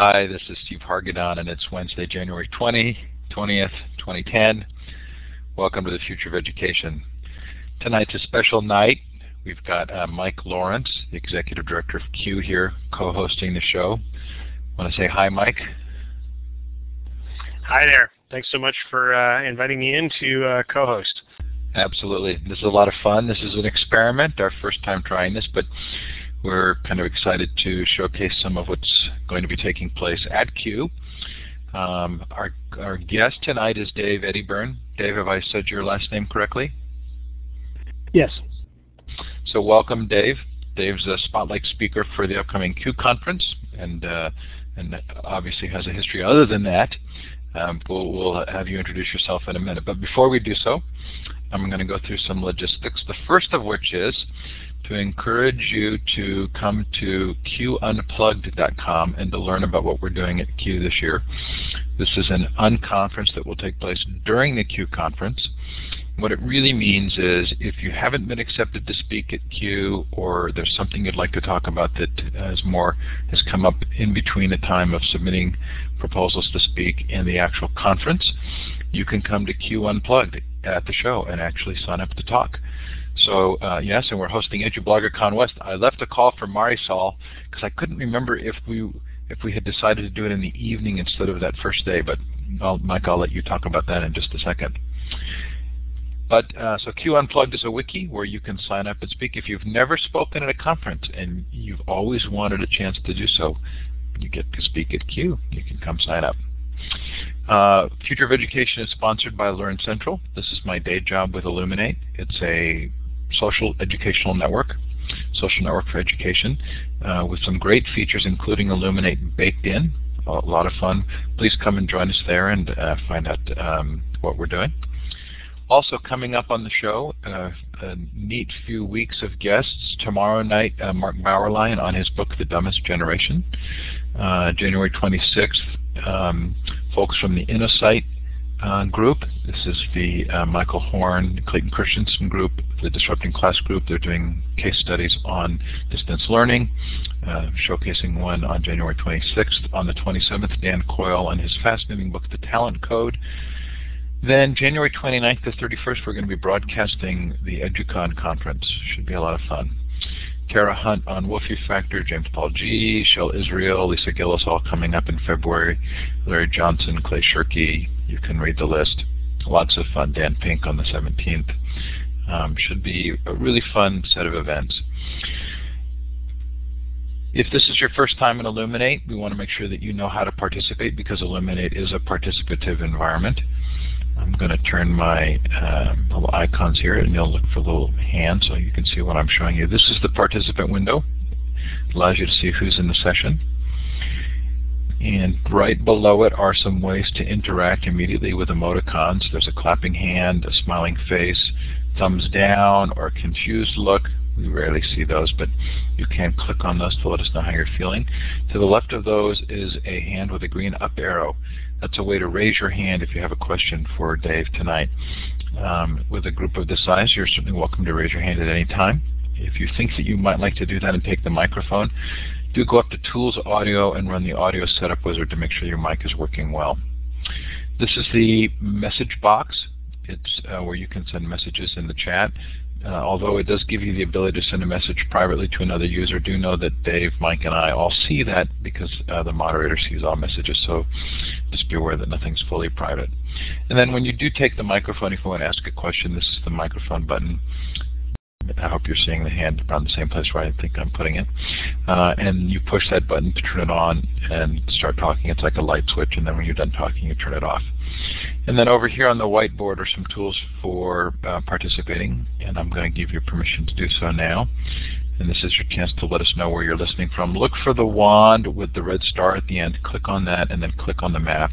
Hi, this is Steve Hargadon, and it's Wednesday, January 20, 20th, 2010. Welcome to the Future of Education. Tonight's a special night. We've got uh, Mike Lawrence, the Executive Director of CUE here, co-hosting the show. Want to say hi, Mike? Hi there. Thanks so much for uh, inviting me in to uh, co-host. Absolutely. This is a lot of fun. This is an experiment, our first time trying this, but we're kind of excited to showcase some of what's going to be taking place at CUE. Um, our, our guest tonight is Dave Edyburn. Dave, have I said your last name correctly? Yes. So welcome, Dave. Dave's a spotlight speaker for the upcoming CUE conference, and uh, and obviously has a history other than that. Um, we'll, we'll have you introduce yourself in a minute. But before we do so, I'm going to go through some logistics. The first of which is to encourage you to come to qunplugged.com and to learn about what we're doing at CUE this year. This is an unconference that will take place during the CUE conference. What it really means is if you haven't been accepted to speak at CUE or there's something you'd like to talk about that has more has come up in between the time of submitting proposals to speak and the actual conference, you can come to CUE Unplugged at the show and actually sign up to talk. So uh, yes, and we're hosting EduBloggerCon West. I left a call for Marisol because I couldn't remember if we if we had decided to do it in the evening instead of that first day. But I'll, Mike, I'll let you talk about that in just a second. But uh, so CUE Unplugged is a wiki where you can sign up and speak. If you've never spoken at a conference and you've always wanted a chance to do so, you get to speak at CUE. You can come sign up. Uh, Future of Education is sponsored by LearnCentral. This is my day job with Elluminate. It's a social educational network, social network for education, uh, with some great features including Elluminate baked in. A lot of fun. Please come and join us there and uh, find out um, what we're doing. Also coming up on the show, uh, a neat few weeks of guests. Tomorrow night, uh, Mark Bauerlein on his book, The Dumbest Generation. Uh, January 26th, um, folks from the InnoSight group. This is the uh, Michael Horn, Clayton Christensen group, the Disrupting Class group. They're doing case studies on distance learning, uh, showcasing one on January 26th. On the 27th, Dan Coyle and his fascinating book, The Talent Code. Then January 29th to 31st, we're going to be broadcasting the EduCon conference. Should be a lot of fun. Tara Hunt on Whuffie Factor, James Paul Gee, Shel Israel, Lisa Gillis all coming up in February, Larry Johnson, Clay Shirky, you can read the list. Lots of fun. Dan Pink on the 17th. Um, should be a really fun set of events. If this is your first time in Elluminate, we want to make sure that you know how to participate because Elluminate is a participative environment. I'm going to turn my um, little icons here and you'll look for the little hand so you can see what I'm showing you. This is the participant window. It allows you to see who's in the session. And right below it are some ways to interact immediately with emoticons. There's a clapping hand, a smiling face, thumbs down, or a confused look. We rarely see those, but you can click on those to let us know how you're feeling. To the left of those is a hand with a green up arrow. That's a way to raise your hand if you have a question for Dave tonight. Um, with a group of this size, you're certainly welcome to raise your hand at any time. If you think that you might like to do that and take the microphone, do go up to Tools Audio and run the Audio Setup Wizard to make sure your mic is working well. This is the message box. It's uh, where you can send messages in the chat. Uh, although it does give you the ability to send a message privately to another user, do know that Dave, Mike, and I all see that because uh, the moderator sees all messages, so just be aware that nothing's fully private. And then when you do take the microphone, if you want to ask a question, this is the microphone button. I hope you're seeing the hand around the same place where I think I'm putting it. Uh, and you push that button to turn it on and start talking. It's like a light switch, and then when you're done talking, you turn it off. And then over here on the whiteboard are some tools for uh, participating, and I'm going to give you permission to do so now. And this is your chance to let us know where you're listening from. Look for the wand with the red star at the end. Click on that, and then click on the map,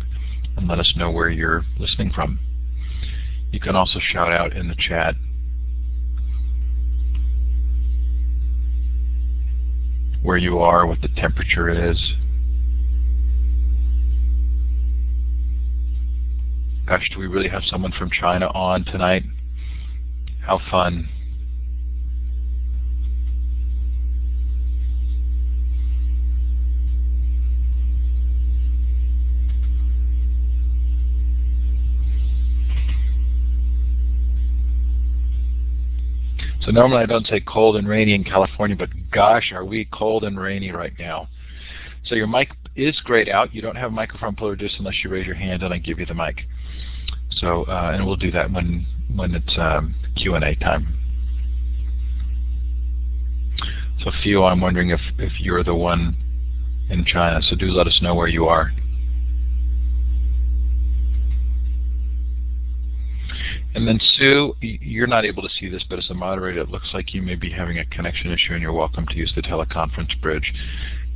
and let us know where you're listening from. You can also shout out in the chat where you are, what the temperature is. Gosh, do we really have someone from China on tonight? How fun. So normally I don't say cold and rainy in California, but gosh, are we cold and rainy right now. So your mic is grayed out. You don't have a microphone pull just unless you raise your hand and I give you the mic. So, uh, and we'll do that when, when it's um, Q&A time. So Theo, I'm wondering if, if you're the one in China, so do let us know where you are. And then Sue, you're not able to see this, but as a moderator, it looks like you may be having a connection issue and you're welcome to use the teleconference bridge.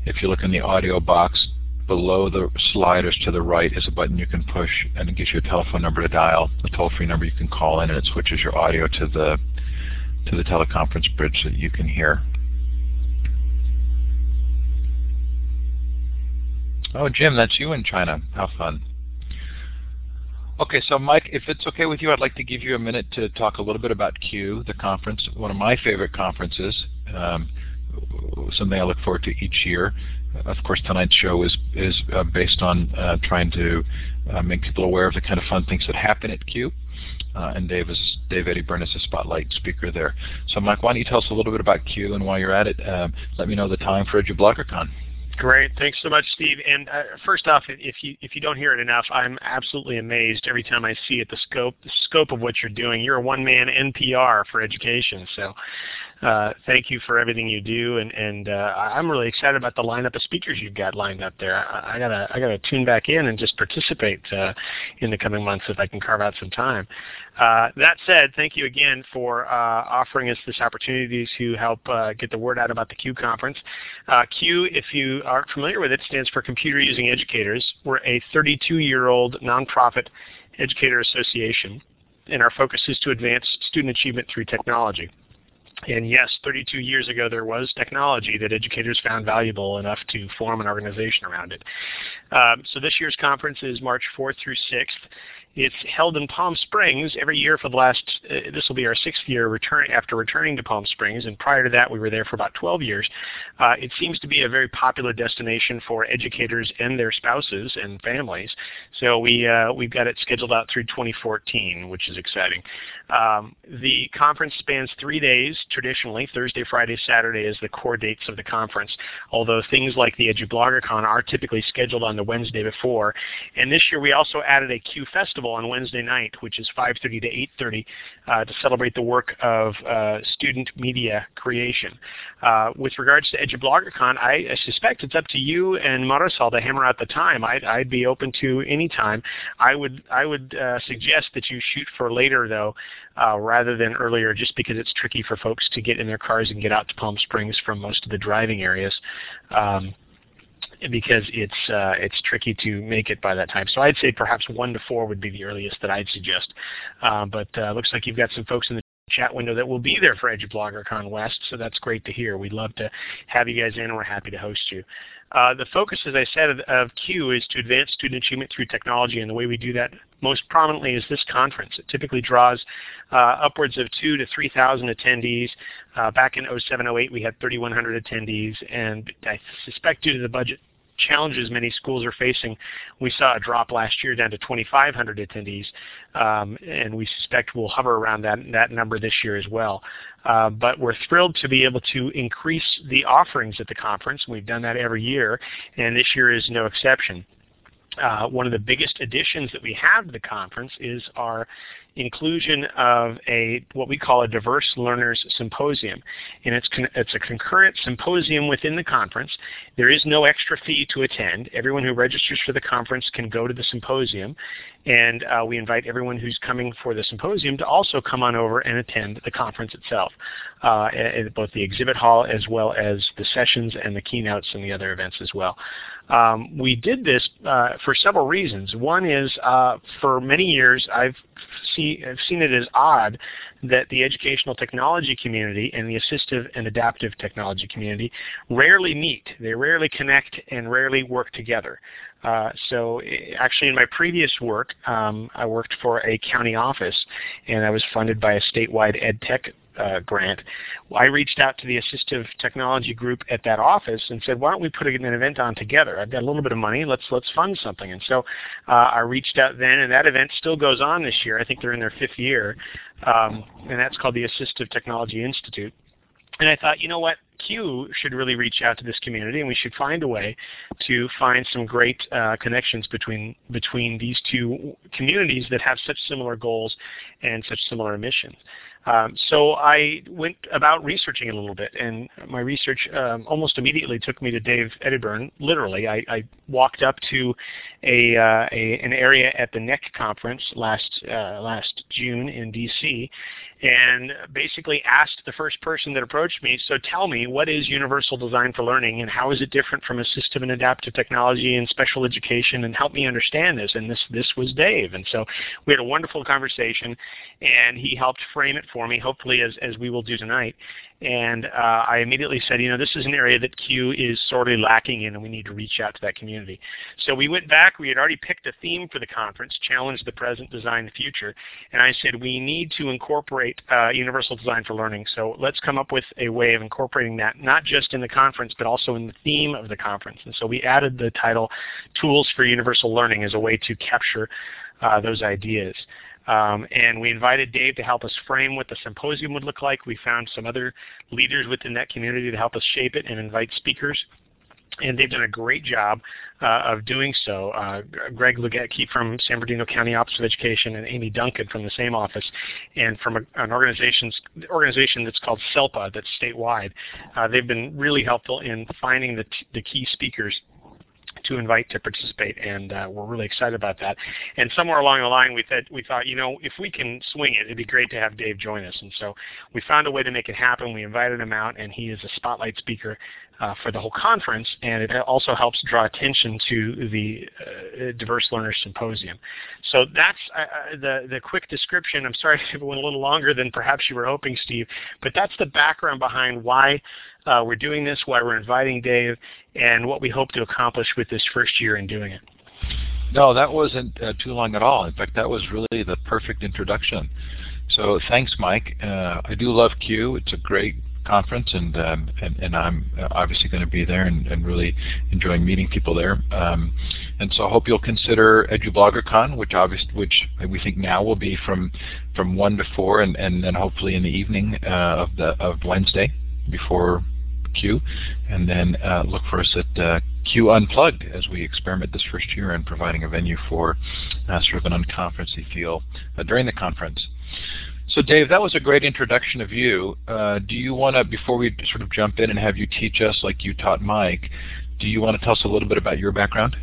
If you look in the audio box, below the sliders to the right is a button you can push and it gives you a telephone number to dial, a toll-free number you can call in and it switches your audio to the to the teleconference bridge so that you can hear. Oh, Jim, that's you in China. How fun. Okay, so Mike, if it's okay with you, I'd like to give you a minute to talk a little bit about CUE, the conference, one of my favorite conferences, um, something I look forward to each year. Of course, tonight's show is is uh, based on uh, trying to uh, make people aware of the kind of fun things that happen at CUE. Uh, and Dave, is, Dave Edyburn is a spotlight speaker there. So Mike, why don't you tell us a little bit about CUE and while you're at it, um, let me know the time for EduBloggerCon. Great, thanks so much, Steve. And uh, first off, if you if you don't hear it enough, I'm absolutely amazed every time I see it. The scope the scope of what you're doing. You're a one-man NPR for education, so thank you for everything you do, and, and uh, I'm really excited about the lineup of speakers you've got lined up there. I, I gotta I gotta tune back in and just participate uh, in the coming months if I can carve out some time. Uh, that said, thank you again for uh, offering us this opportunity to help uh, get the word out about the CUE conference. CUE, if you aren't familiar with it, stands for Computer Using Educators. We're a 32-year-old nonprofit educator association, and our focus is to advance student achievement through technology. And yes, 32 years ago there was technology that educators found valuable enough to form an organization around it. Um, so this year's conference is March 4th through 6th. It's held in Palm Springs every year for the last, uh, this will be our sixth year return, after returning to Palm Springs, and prior to that we were there for about 12 years. Uh, it seems to be a very popular destination for educators and their spouses and families. So we, uh, we've got it scheduled out through 2014, which is exciting. Um, the conference spans three days traditionally. Thursday, Friday, Saturday is the core dates of the conference, although things like the EduBloggerCon are typically scheduled on the Wednesday before. And this year we also added a CUE Festival Festival on Wednesday night, which is 5.30 to 8.30, uh, to celebrate the work of uh, student media creation. Uh, with regards to EduBloggerCon, I, I, suspect it's up to you and Marisol to hammer out the time. I'd, I'd be open to any time. I would, I would uh, suggest that you shoot for later, though, uh, rather than earlier, just because it's tricky for folks to get in their cars and get out to Palm Springs from most of the driving areas. Um, because it's uh, it's tricky to make it by that time. So I'd say perhaps 1 to 4 would be the earliest that I'd suggest. Uh, but uh, looks like you've got some folks in the chat window that will be there for EduBloggerCon West, so that's great to hear. We'd love to have you guys in, and we're happy to host you. Uh, the focus, as I said, of, of CUE is to advance student achievement through technology, and the way we do that most prominently is this conference. It typically draws uh, upwards of two to 3,000 attendees. Uh, back in 07-08, we had 3,100 attendees, and I suspect due to the budget challenges many schools are facing, we saw a drop last year down to 2,500 attendees, um, and we suspect we'll hover around that, that number this year as well. Uh, but we're thrilled to be able to increase the offerings at the conference. We've done that every year, and this year is no exception. Uh, one of the biggest additions that we have to the conference is our inclusion of a what we call a diverse learners symposium. And it's it's a concurrent symposium within the conference. There is no extra fee to attend. Everyone who registers for the conference can go to the symposium. And uh, we invite everyone who's coming for the symposium to also come on over and attend the conference itself uh, at both the exhibit hall as well as the sessions and the keynotes and the other events as well. Um, we did this uh, for several reasons. One is uh, for many years I've, I've seen it as odd that the educational technology community and the assistive and adaptive technology community rarely meet. They rarely connect and rarely work together. Uh, so actually in my previous work, um, I worked for a county office and I was funded by a statewide ed tech uh, grant, I reached out to the assistive technology group at that office and said, why don't we put an event on together? I've got a little bit of money. Let's let's fund something. And so uh, I reached out then, and that event still goes on this year. I think they're in their fifth year, um, and that's called the Assistive Technology Institute. And I thought, you know what? CUE should really reach out to this community, and we should find a way to find some great uh, connections between between these two communities that have such similar goals and such similar missions. Um, so I went about researching a little bit, and my research um, almost immediately took me to Dave Edyburn. Literally, I, I walked up to a, uh, a, an area at the NECC conference last uh, last June in D.C. and basically asked the first person that approached me, "So tell me, what is Universal Design for Learning, and how is it different from assistive and adaptive technology and special education? And help me understand this." And this this was Dave, and so we had a wonderful conversation, and he helped frame it for me, hopefully as, as we will do tonight. And uh, I immediately said, you know, this is an area that CUE is sorely lacking in and we need to reach out to that community. So we went back, we had already picked a theme for the conference, challenge the present, design the future. And I said, we need to incorporate uh, universal design for learning. So let's come up with a way of incorporating that, not just in the conference, but also in the theme of the conference. And so we added the title, Tools for Universal Learning as a way to capture uh, those ideas. Um, and we invited Dave to help us frame what the symposium would look like. We found some other leaders within that community to help us shape it and invite speakers. And they've done a great job uh, of doing so. Uh, Greg Lugetke from San Bernardino County Office of Education and Amy Duncan from the same office, and from a, an organization that's called SELPA that's statewide. Uh, they've been really helpful in finding the, the key speakers to invite to participate, and uh, we're really excited about that. And somewhere along the line, we thought, we thought, you know, if we can swing it, it'd be great to have Dave join us. And so we found a way to make it happen. We invited him out, and he is a spotlight speaker uh, for the whole conference, and it also helps draw attention to the uh, Diverse Learners Symposium. So that's uh, uh the, the quick description. I'm sorry if it went a little longer than perhaps you were hoping, Steve, but that's the background behind why uh, we're doing this, why we're inviting Dave, and what we hope to accomplish with this first year in doing it. No, that wasn't too long at all. In fact, that was really the perfect introduction. So thanks, Mike. I do love CUE. It's a great conference, and um, and, and, I'm obviously going to be there and, and, really enjoying meeting people there. Um, and so I hope you'll consider EduBloggerCon, which obviously which we think now will be from from one to four, and, and then hopefully in the evening uh, of the of Wednesday before CUE, and then uh, look for us at uh, CUE Unplugged as we experiment this first year in providing a venue for uh, sort of an unconferencey feel uh, during the conference. So Dave, that was a great introduction of you. Uh, do you want to, before we sort of jump in and have you teach us like you taught Mike, do you want to tell us a little bit about your background?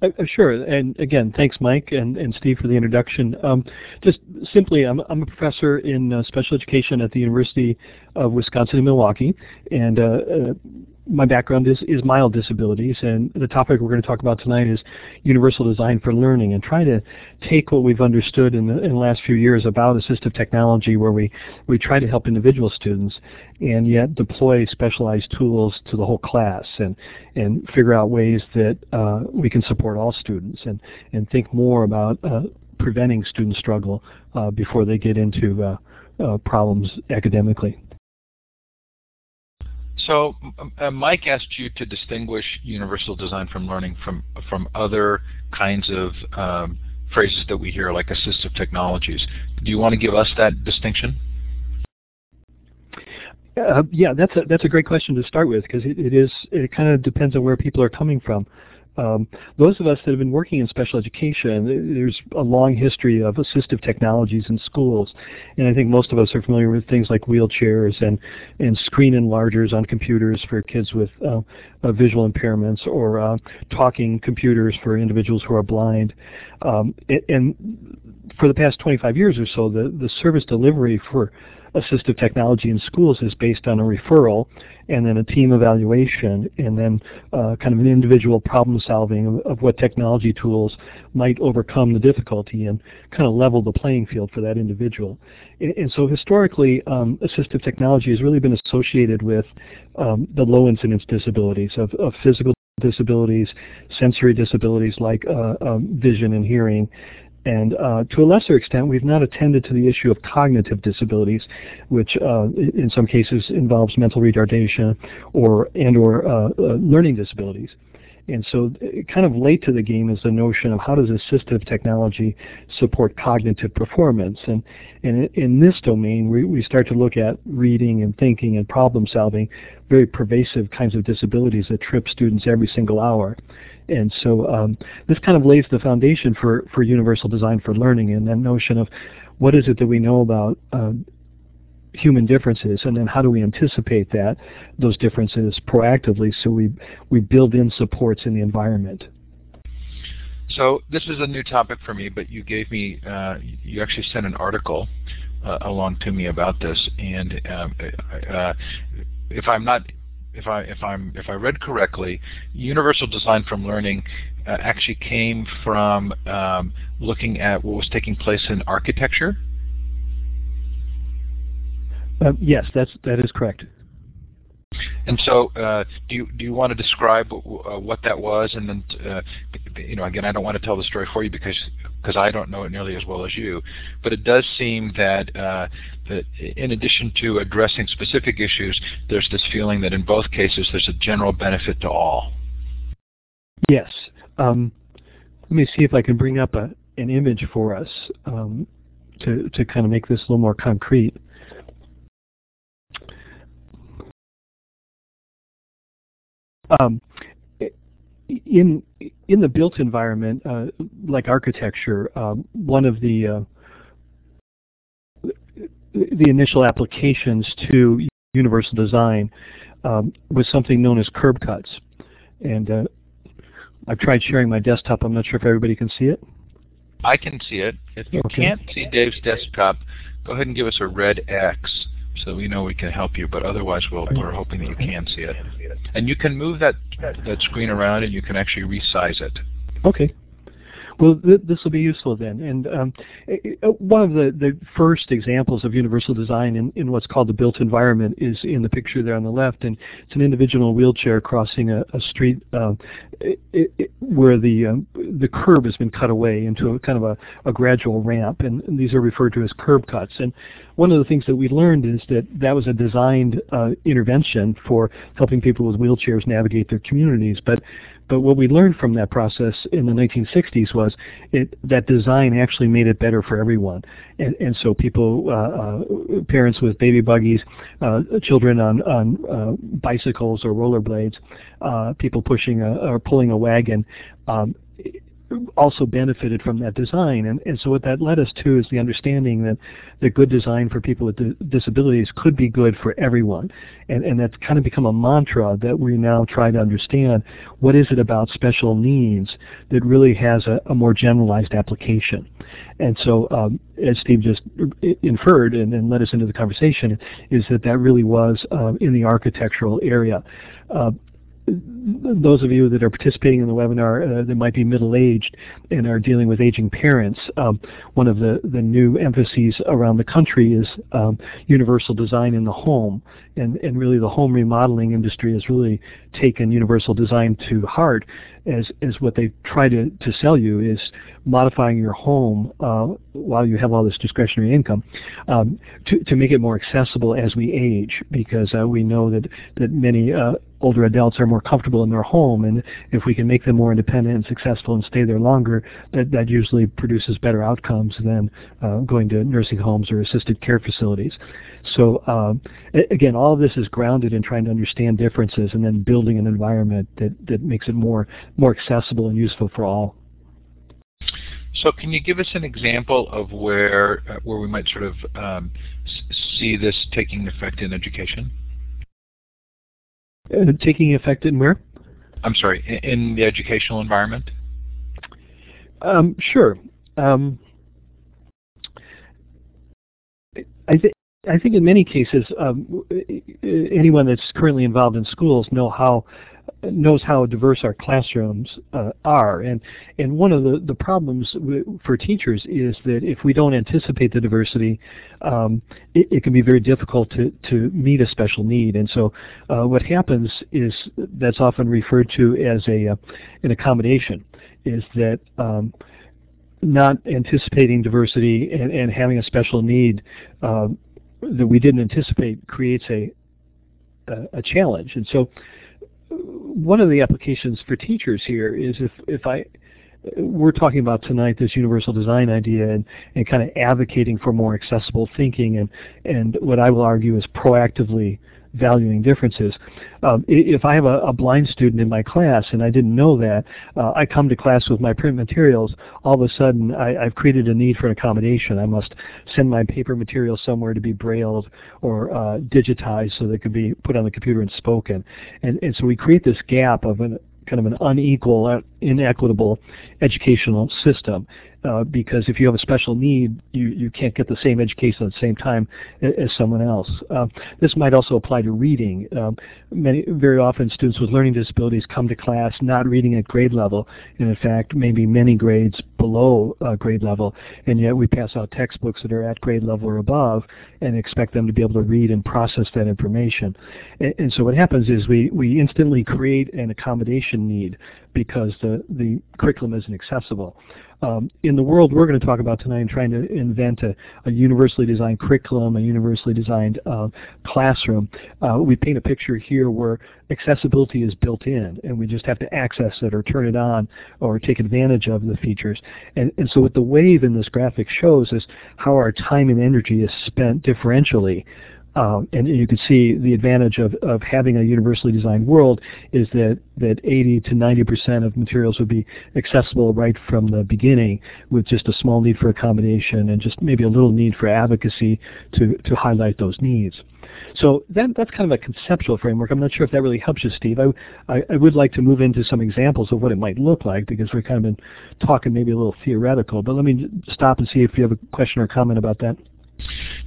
Uh, uh, sure. And again, thanks, Mike and, and Steve, for the introduction. Um, just simply, I'm, I'm a professor in uh, special education at the University of Wisconsin in Milwaukee, and uh, uh my background is, is mild disabilities, and the topic we're going to talk about tonight is universal design for learning, and try to take what we've understood in the, in the last few years about assistive technology, where we, we try to help individual students, and yet deploy specialized tools to the whole class, and, and figure out ways that uh, we can support all students, and, and think more about uh, preventing student struggle uh, before they get into uh, uh, problems academically. So uh, Mike asked you to distinguish universal design from learning from from other kinds of um, phrases that we hear, like assistive technologies. Do you want to give us that distinction? Uh, yeah, that's a that's a great question to start with because it, it is it kind of depends on where people are coming from. Um, those of us that have been working in special education, there's a long history of assistive technologies in schools, and I think most of us are familiar with things like wheelchairs and, and screen enlargers on computers for kids with uh, uh, visual impairments or uh, talking computers for individuals who are blind. Um, and for the past 25 years or so, the, the service delivery for assistive technology in schools is based on a referral and then a team evaluation and then uh, kind of an individual problem solving of, of, what technology tools might overcome the difficulty and kind of level the playing field for that individual. And, and so historically, um, assistive technology has really been associated with um, the low incidence disabilities of, of, physical disabilities, sensory disabilities like uh, um, vision and hearing, And uh, to a lesser extent, we've not attended to the issue of cognitive disabilities, which uh, in some cases involves mental retardation or and or uh, uh, learning disabilities. And so kind of late to the game is the notion of how does assistive technology support cognitive performance. And, and in this domain, we, we start to look at reading and thinking and problem solving, very pervasive kinds of disabilities that trip students every single hour. And so um, this kind of lays the foundation for, for universal design for learning and that notion of what is it that we know about uh, human differences and then how do we anticipate that those differences proactively so we we build in supports in the environment? So this is a new topic for me but you gave me uh, you actually sent an article uh, along to me about this. And um, uh, if I'm not if I if I'm if I read correctly, universal design from learning uh, actually came from um, looking at what was taking place in architecture uh, yes, that's that is correct. And so, uh, do you do you want to describe uh, what that was, and then, uh, you know, again, I don't want to tell the story for you because because I don't know it nearly as well as you, but it does seem that uh, that in addition to addressing specific issues, there's this feeling that in both cases there's a general benefit to all. Yes. Um, let me see if I can bring up a, an image for us um, to to kind of make this a little more concrete. Um, in in the built environment, uh, like architecture, um, one of the uh, the initial applications to universal design um, was something known as curb cuts, and uh, I've tried sharing my desktop. I'm not sure if everybody can see it. I can see it. If you okay. can't see Dave's desktop, go ahead and give us a red X so we know we can help you. But otherwise, we we are hoping that you can see it. And you can move that that screen around, and you can actually resize it. Okay. Well, th this will be useful then. And um, one of the, the first examples of universal design in, in what's called the built environment is in the picture there on the left. And it's an individual wheelchair crossing a, a street uh, it, it, where the um, the curb has been cut away into a kind of a, a gradual ramp. And, and, these are referred to as curb cuts. And one of the things that we learned is that that was a designed uh, intervention for helping people with wheelchairs navigate their communities. But but what we learned from that process in the 1960s was it, that design actually made it better for everyone. And, and so people, uh, uh, parents with baby buggies, uh, children on, on uh, bicycles or rollerblades, uh, people pushing a, or pulling a wagon, um, also benefited from that design. And, and so what that led us to is the understanding that the good design for people with disabilities could be good for everyone. And, and that's kind of become a mantra that we now try to understand what is it about special needs that really has a, a more generalized application. And so um, as Steve just inferred and, led us into the conversation, is that that really was uh, in the architectural area. Uh, those of you that are participating in the webinar uh, that might be middle-aged and are dealing with aging parents, um, one of the, the new emphases around the country is um, universal design in the home. And, and really the home remodeling industry has really taken universal design to heart as, as what they try to, to sell you is modifying your home uh, while you have all this discretionary income um, to, to make it more accessible as we age because uh, we know that, that many uh, older adults are more comfortable in their home and if we can make them more independent and successful and stay there longer that, that usually produces better outcomes than uh, going to nursing homes or assisted care facilities. So um, again all of this is grounded in trying to understand differences and then building an environment that, that makes it more, more accessible and useful for all. So can you give us an example of where uh, where we might sort of um, see this taking effect in education? Uh, taking effect in where? I'm sorry, in, in the educational environment? Um, sure. Um, I, th I think in many cases, um, anyone that's currently involved in schools know how knows how diverse our classrooms uh, are. And, and one of the, the problems for teachers is that if we don't anticipate the diversity, um, it, it, can be very difficult to, to meet a special need. And so uh, what happens is that's often referred to as a, uh, an accommodation, is that um, not anticipating diversity and, and having a special need uh, that we didn't anticipate creates a, a, a challenge. And so one of the applications for teachers here is if, if I, we're talking about tonight this universal design idea and, and kind of advocating for more accessible thinking and, and what I will argue is proactively valuing differences. Um, if I have a, a, blind student in my class and I didn't know that, uh, I come to class with my print materials, all of a sudden I, have created a need for an accommodation. I must send my paper material somewhere to be brailled or uh, digitized so they could be put on the computer and spoken. And, and so we create this gap of an, kind of an unequal, uh, inequitable educational system. Uh, because if you have a special need, you, you can't get the same education at the same time as someone else. Uh, this might also apply to reading. Um, many, very often students with learning disabilities come to class not reading at grade level, and in fact maybe many grades below uh, grade level, and yet we pass out textbooks that are at grade level or above and expect them to be able to read and process that information. And, and so what happens is we, we instantly create an accommodation need because the, the curriculum isn't accessible. Um, in the world we're going to talk about tonight, trying to invent a, a universally designed curriculum, a universally designed uh, classroom, uh, we paint a picture here where accessibility is built in, and we just have to access it or turn it on or take advantage of the features. And, and so what the wave in this graphic shows is how our time and energy is spent differentially Um, and you can see the advantage of, of having a universally designed world is that, that 80 to 90% of materials would be accessible right from the beginning with just a small need for accommodation and just maybe a little need for advocacy to, to highlight those needs. So that, that's kind of a conceptual framework. I'm not sure if that really helps you, Steve. I, I, I, would like to move into some examples of what it might look like because we've kind of been talking maybe a little theoretical. But let me stop and see if you have a question or comment about that.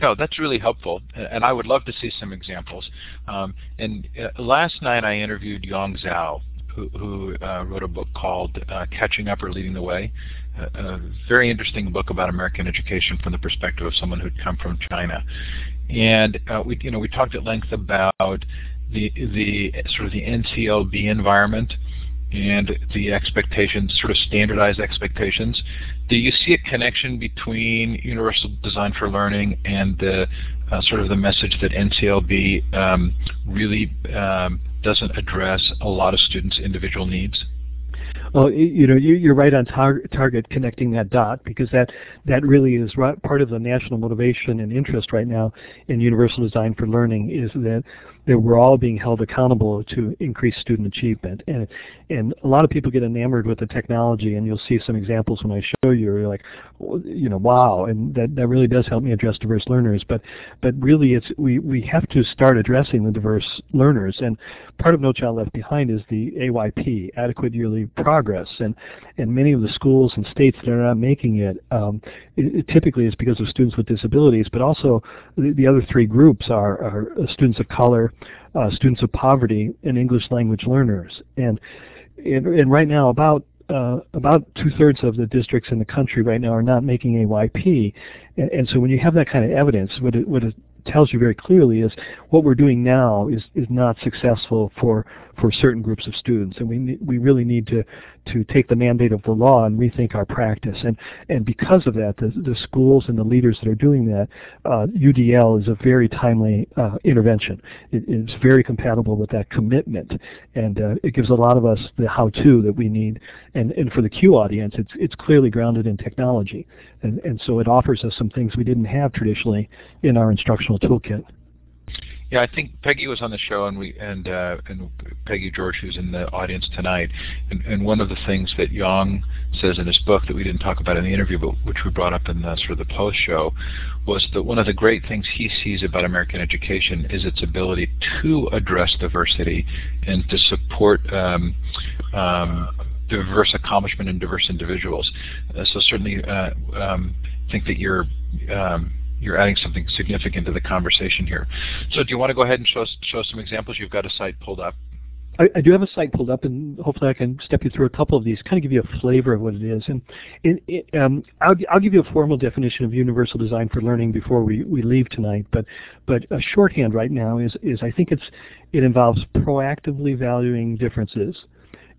No, that's really helpful, and I would love to see some examples. Um, and uh, last night I interviewed Yong Zhao, who, who uh, wrote a book called uh, Catching Up or Leading the Way, a, a, very interesting book about American education from the perspective of someone who'd come from China. And uh, we, you know, we talked at length about the the sort of the NCLB environment and the expectations, sort of standardized expectations. Do you see a connection between Universal Design for Learning and the uh, sort of the message that NCLB um, really um, doesn't address a lot of students' individual needs? Well, you know, you, are right on tar target connecting that dot because that that really is right, part of the national motivation and interest right now in universal design for learning is that that we're all being held accountable to increase student achievement. And and a lot of people get enamored with the technology, and you'll see some examples when I show you. You're like, you know, wow, and that that really does help me address diverse learners. But but really, it's we we have to start addressing the diverse learners. And part of No Child Left Behind is the AYP, Adequate Yearly Progress, and and many of the schools and states that are not making it, um, it, it typically is because of students with disabilities, but also the, the other three groups are, are students of color, uh, students of poverty and English language learners. And, and, and right now about uh, about two-thirds of the districts in the country right now are not making AYP. And, and so when you have that kind of evidence, what it, what it tells you very clearly is what we're doing now is, is not successful for for certain groups of students, and we we really need to to take the mandate of the law and rethink our practice. And and because of that, the the schools and the leaders that are doing that, uh, UDL is a very timely uh, intervention. It is very compatible with that commitment, and uh, it gives a lot of us the how-to that we need. And and for the CUE audience, it's it's clearly grounded in technology, and and so it offers us some things we didn't have traditionally in our instructional toolkit. Yeah, I think Peggy was on the show, and we and uh, and Peggy George, who's in the audience tonight, and, and one of the things that Yong says in his book that we didn't talk about in the interview, but which we brought up in the sort of the post show, was that one of the great things he sees about American education is its ability to address diversity and to support um, um, diverse accomplishment and diverse individuals. Uh, so certainly, uh, um, think that you're um, you're adding something significant to the conversation here. So do you want to go ahead and show us, show some examples? You've got a site pulled up. I, I, do have a site pulled up, and hopefully I can step you through a couple of these, kind of give you a flavor of what it is. And it, it, um, I'll, I'll, give you a formal definition of universal design for learning before we, we leave tonight. But but a shorthand right now is is I think it's it involves proactively valuing differences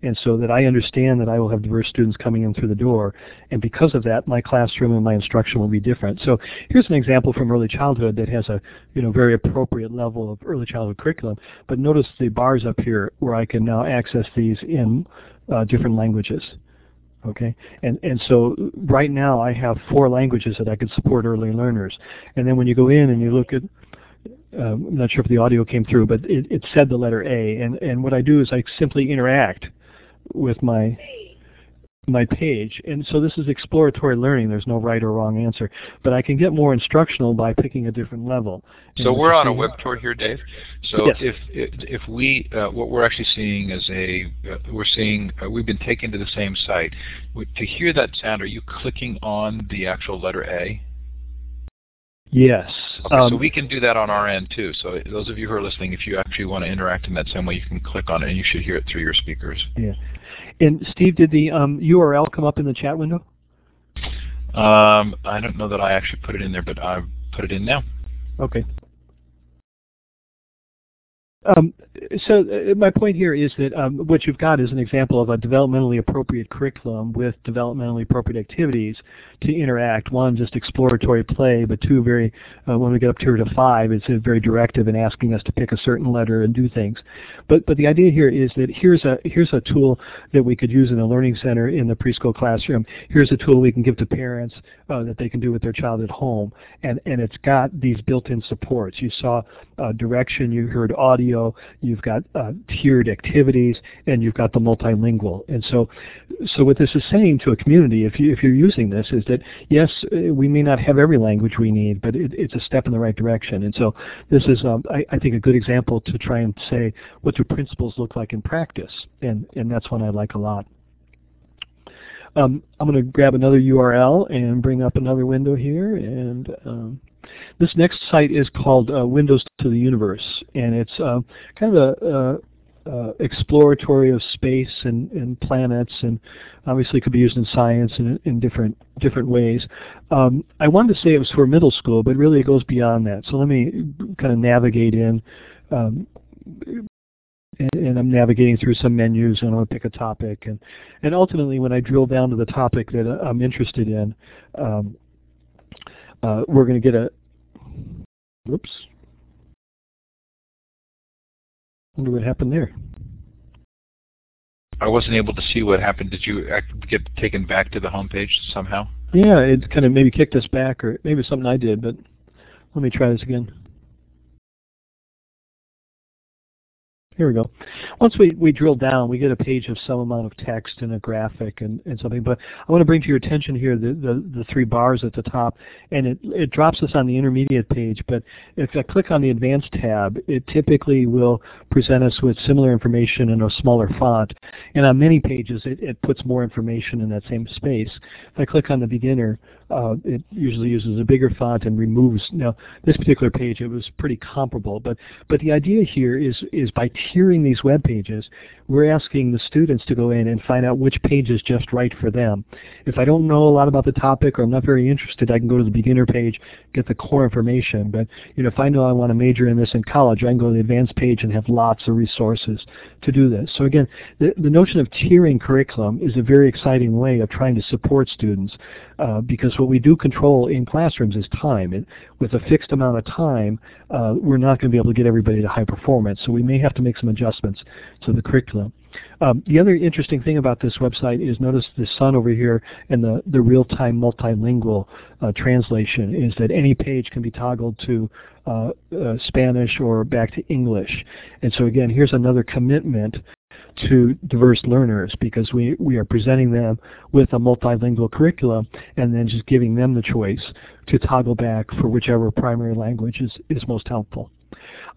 and so that I understand that I will have diverse students coming in through the door, and because of that, my classroom and my instruction will be different. So here's an example from early childhood that has a you know very appropriate level of early childhood curriculum, but notice the bars up here where I can now access these in uh, different languages. Okay, and and so right now I have four languages that I can support early learners, and then when you go in and you look at um, I'm not sure if the audio came through, but it, it said the letter A, and and what I do is I simply interact with my my page. And so this is exploratory learning. There's no right or wrong answer. But I can get more instructional by picking a different level. So we're on a web tour here, Dave. So yes. if, if if we uh, what we're actually seeing is a uh, we're seeing uh, we've been taken to the same site. To hear that sound, are you clicking on the actual letter A? Yes. Okay, um, so we can do that on our end too. So those of you who are listening, if you actually want to interact in that same way, you can click on it and you should hear it through your speakers. Yeah. And Steve, did the um, URL come up in the chat window? Um, I don't know that I actually put it in there, but I put it in now. Okay. Um, so uh, my point here is that um, what you've got is an example of a developmentally appropriate curriculum with developmentally appropriate activities to interact. One, just exploratory play, but two, very uh, when we get up here to five, it's very directive in asking us to pick a certain letter and do things. But but the idea here is that here's a here's a tool that we could use in a learning center in the preschool classroom. Here's a tool we can give to parents uh, that they can do with their child at home, and and it's got these built-in supports. You saw uh, direction, you heard audio, you've got uh, tiered activities, and you've got the multilingual. And so, so what this is saying to a community, if you if you're using this, is that yes, uh, we may not have every language we need, but it, it's a step in the right direction. And so, this is, um, I, I think, a good example to try and say what do principles look like in practice, and and that's one I like a lot. Um, I'm going to grab another URL and bring up another window here, and um, this next site is called uh, Windows to the Universe, and it's uh, kind of a, uh, exploratory of space and, and, planets, and obviously could be used in science in, in different different ways. Um, I wanted to say it was for middle school, but really it goes beyond that. So let me kind of navigate in. Um, and, and, I'm navigating through some menus and I'll pick a topic and and ultimately when I drill down to the topic that I'm interested in um, uh, we're going to get a, oops. wonder what happened there. I wasn't able to see what happened. Did you get taken back to the home page somehow? Yeah, it kind of maybe kicked us back, or maybe something I did, but let me try this again. Here we go. Once we, we drill down, we get a page of some amount of text and a graphic and, and something. But I want to bring to your attention here the, the, the three bars at the top. And it, it drops us on the intermediate page. But if I click on the advanced tab, it typically will present us with similar information in a smaller font. And on many pages, it, it puts more information in that same space. If I click on the beginner, uh, it usually uses a bigger font and removes. Now, this particular page, it was pretty comparable. But, but the idea here is, is by tiering these web pages, we're asking the students to go in and find out which page is just right for them. If I don't know a lot about the topic or I'm not very interested, I can go to the beginner page, get the core information. But you know, if I know I want to major in this in college, I can go to the advanced page and have lots of resources to do this. So again, the, the notion of tiering curriculum is a very exciting way of trying to support students uh, because what we do control in classrooms is time. And with a fixed amount of time, uh, we're not going to be able to get everybody to high performance. So we may have to make some adjustments to the curriculum. Um, the other interesting thing about this website is notice the sun over here and the, the real-time multilingual uh, translation is that any page can be toggled to uh, uh, Spanish or back to English. And so again, here's another commitment to diverse learners because we, we are presenting them with a multilingual curriculum and then just giving them the choice to toggle back for whichever primary language is, is most helpful.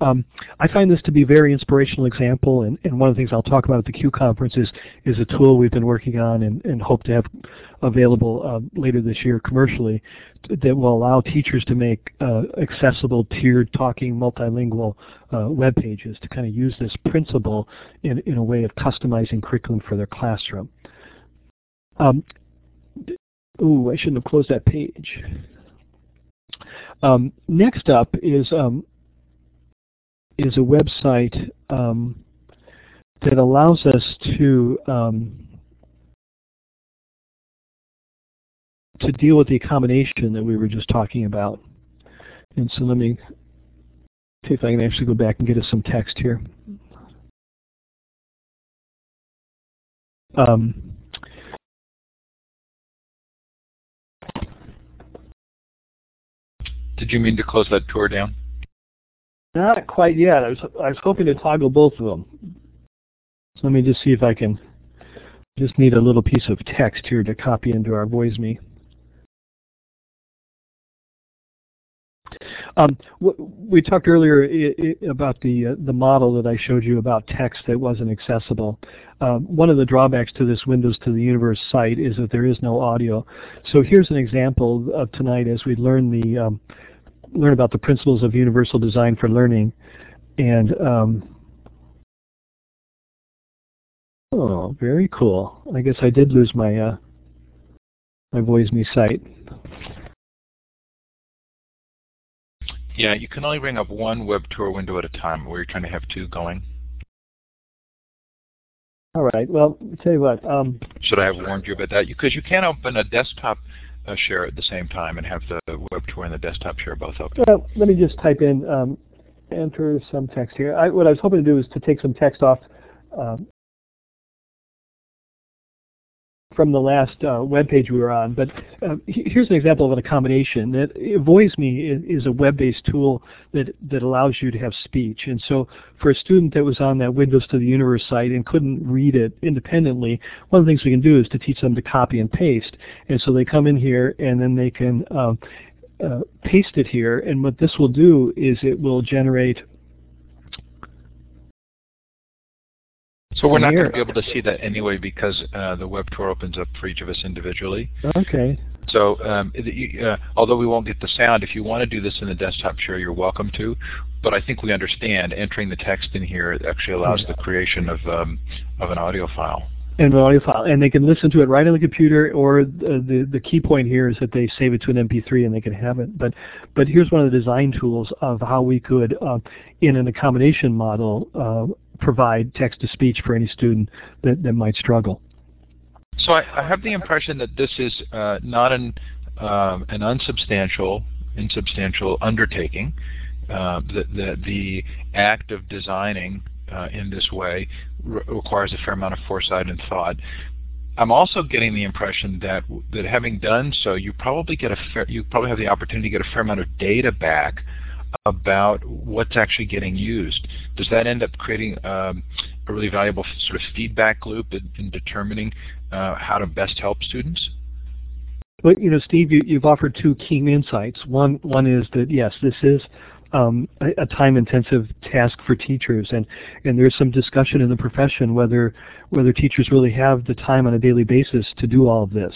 Um, I find this to be a very inspirational example, and, and, one of the things I'll talk about at the CUE conference is, is a tool we've been working on and, and hope to have available uh, later this year commercially that will allow teachers to make uh, accessible, tiered, talking, multilingual uh, web pages to kind of use this principle in, in a way of customizing curriculum for their classroom. Um, ooh, I shouldn't have closed that page. Um, next up is um, is a website um, that allows us to um, to deal with the accommodation that we were just talking about. And so let me see if I can actually go back and get us some text here. Um, Did you mean to close that tour down? Not quite yet. I was I was hoping to toggle both of them. So let me just see if I can. Just need a little piece of text here to copy into our Voice.me. Um, we talked earlier about the uh, the model that I showed you about text that wasn't accessible. Um, one of the drawbacks to this Windows to the Universe site is that there is no audio. So here's an example of tonight as we learn the um, learn about the principles of universal design for learning, and um, oh, very cool. I guess I did lose my uh, my Voice.me site. Yeah, you can only bring up one web tour window at a time where you're trying to have two going. All right. Well, I'll tell you what. Um, Should I have warned you about that? Because you, you can open a desktop uh, share at the same time and have the web tour and the desktop share both open. Well, let me just type in, um, enter some text here. I, what I was hoping to do is to take some text off um, from the last uh, web page we were on. But uh, here's an example of an accommodation. That Voice.me is, a web-based tool that that allows you to have speech. And so, for a student that was on that Windows to the Universe site and couldn't read it independently, one of the things we can do is to teach them to copy and paste. And so they come in here and then they can um, uh, paste it here. And what this will do is it will generate So we're not going to be able to see that anyway because uh, the web tour opens up for each of us individually. Okay. So um, uh, although we won't get the sound, if you want to do this in the desktop share, you're welcome to. But I think we understand entering the text in here actually allows the creation of, um, of an audio file. And an audio file, and they can listen to it right on the computer. Or the, the the key point here is that they save it to an MP3 and they can have it. But but here's one of the design tools of how we could, uh, in an accommodation model, uh, provide text-to-speech for any student that, that might struggle. So I, I have the impression that this is uh, not an, uh, an unsubstantial, insubstantial undertaking. Uh, that the, the act of designing uh, in this way re requires a fair amount of foresight and thought. I'm also getting the impression that that having done so, you probably get a fair, you probably have the opportunity to get a fair amount of data back about what's actually getting used. Does that end up creating um, a really valuable sort of feedback loop in, in determining uh, how to best help students? But you know, Steve, you, have offered two key insights. One, one is that yes, this is um, a, a time-intensive task for teachers, and and there's some discussion in the profession whether whether teachers really have the time on a daily basis to do all of this,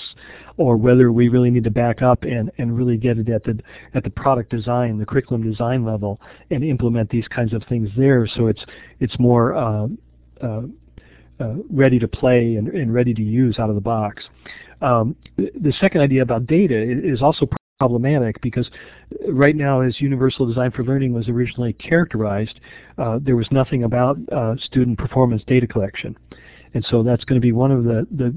or whether we really need to back up and and really get it at the at the product design, the curriculum design level, and implement these kinds of things there, so it's it's more uh, uh, uh, ready to play and, and, ready to use out of the box. Um, the second idea about data is also problematic because right now as Universal Design for Learning was originally characterized, uh, there was nothing about uh, student performance data collection. And so that's going to be one of the, the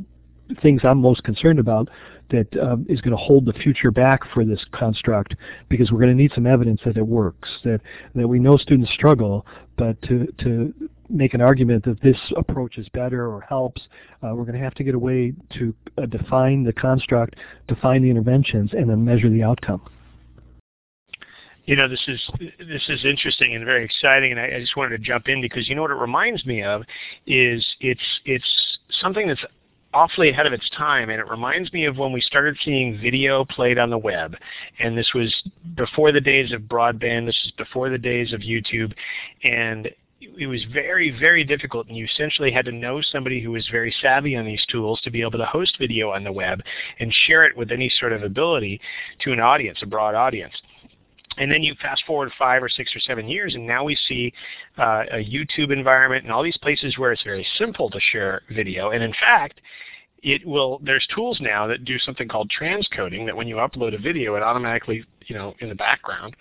things I'm most concerned about that um, is going to hold the future back for this construct because we're going to need some evidence that it works, that, that we know students struggle, but to, to make an argument that this approach is better or helps, uh, we're going to have to get a way to uh, define the construct, define the interventions, and then measure the outcome. You know, this is this is interesting and very exciting, and I, I just wanted to jump in because you know what it reminds me of is it's it's something that's awfully ahead of its time, and it reminds me of when we started seeing video played on the web. And this was before the days of broadband. This is before the days of YouTube, and it was very, very difficult, and you essentially had to know somebody who was very savvy on these tools to be able to host video on the web and share it with any sort of ability to an audience, a broad audience. And then you fast forward five or six or seven years, and now we see uh, a YouTube environment and all these places where it's very simple to share video. And in fact, it will. There's tools now that do something called transcoding. That when you upload a video, it automatically, you know, in the background,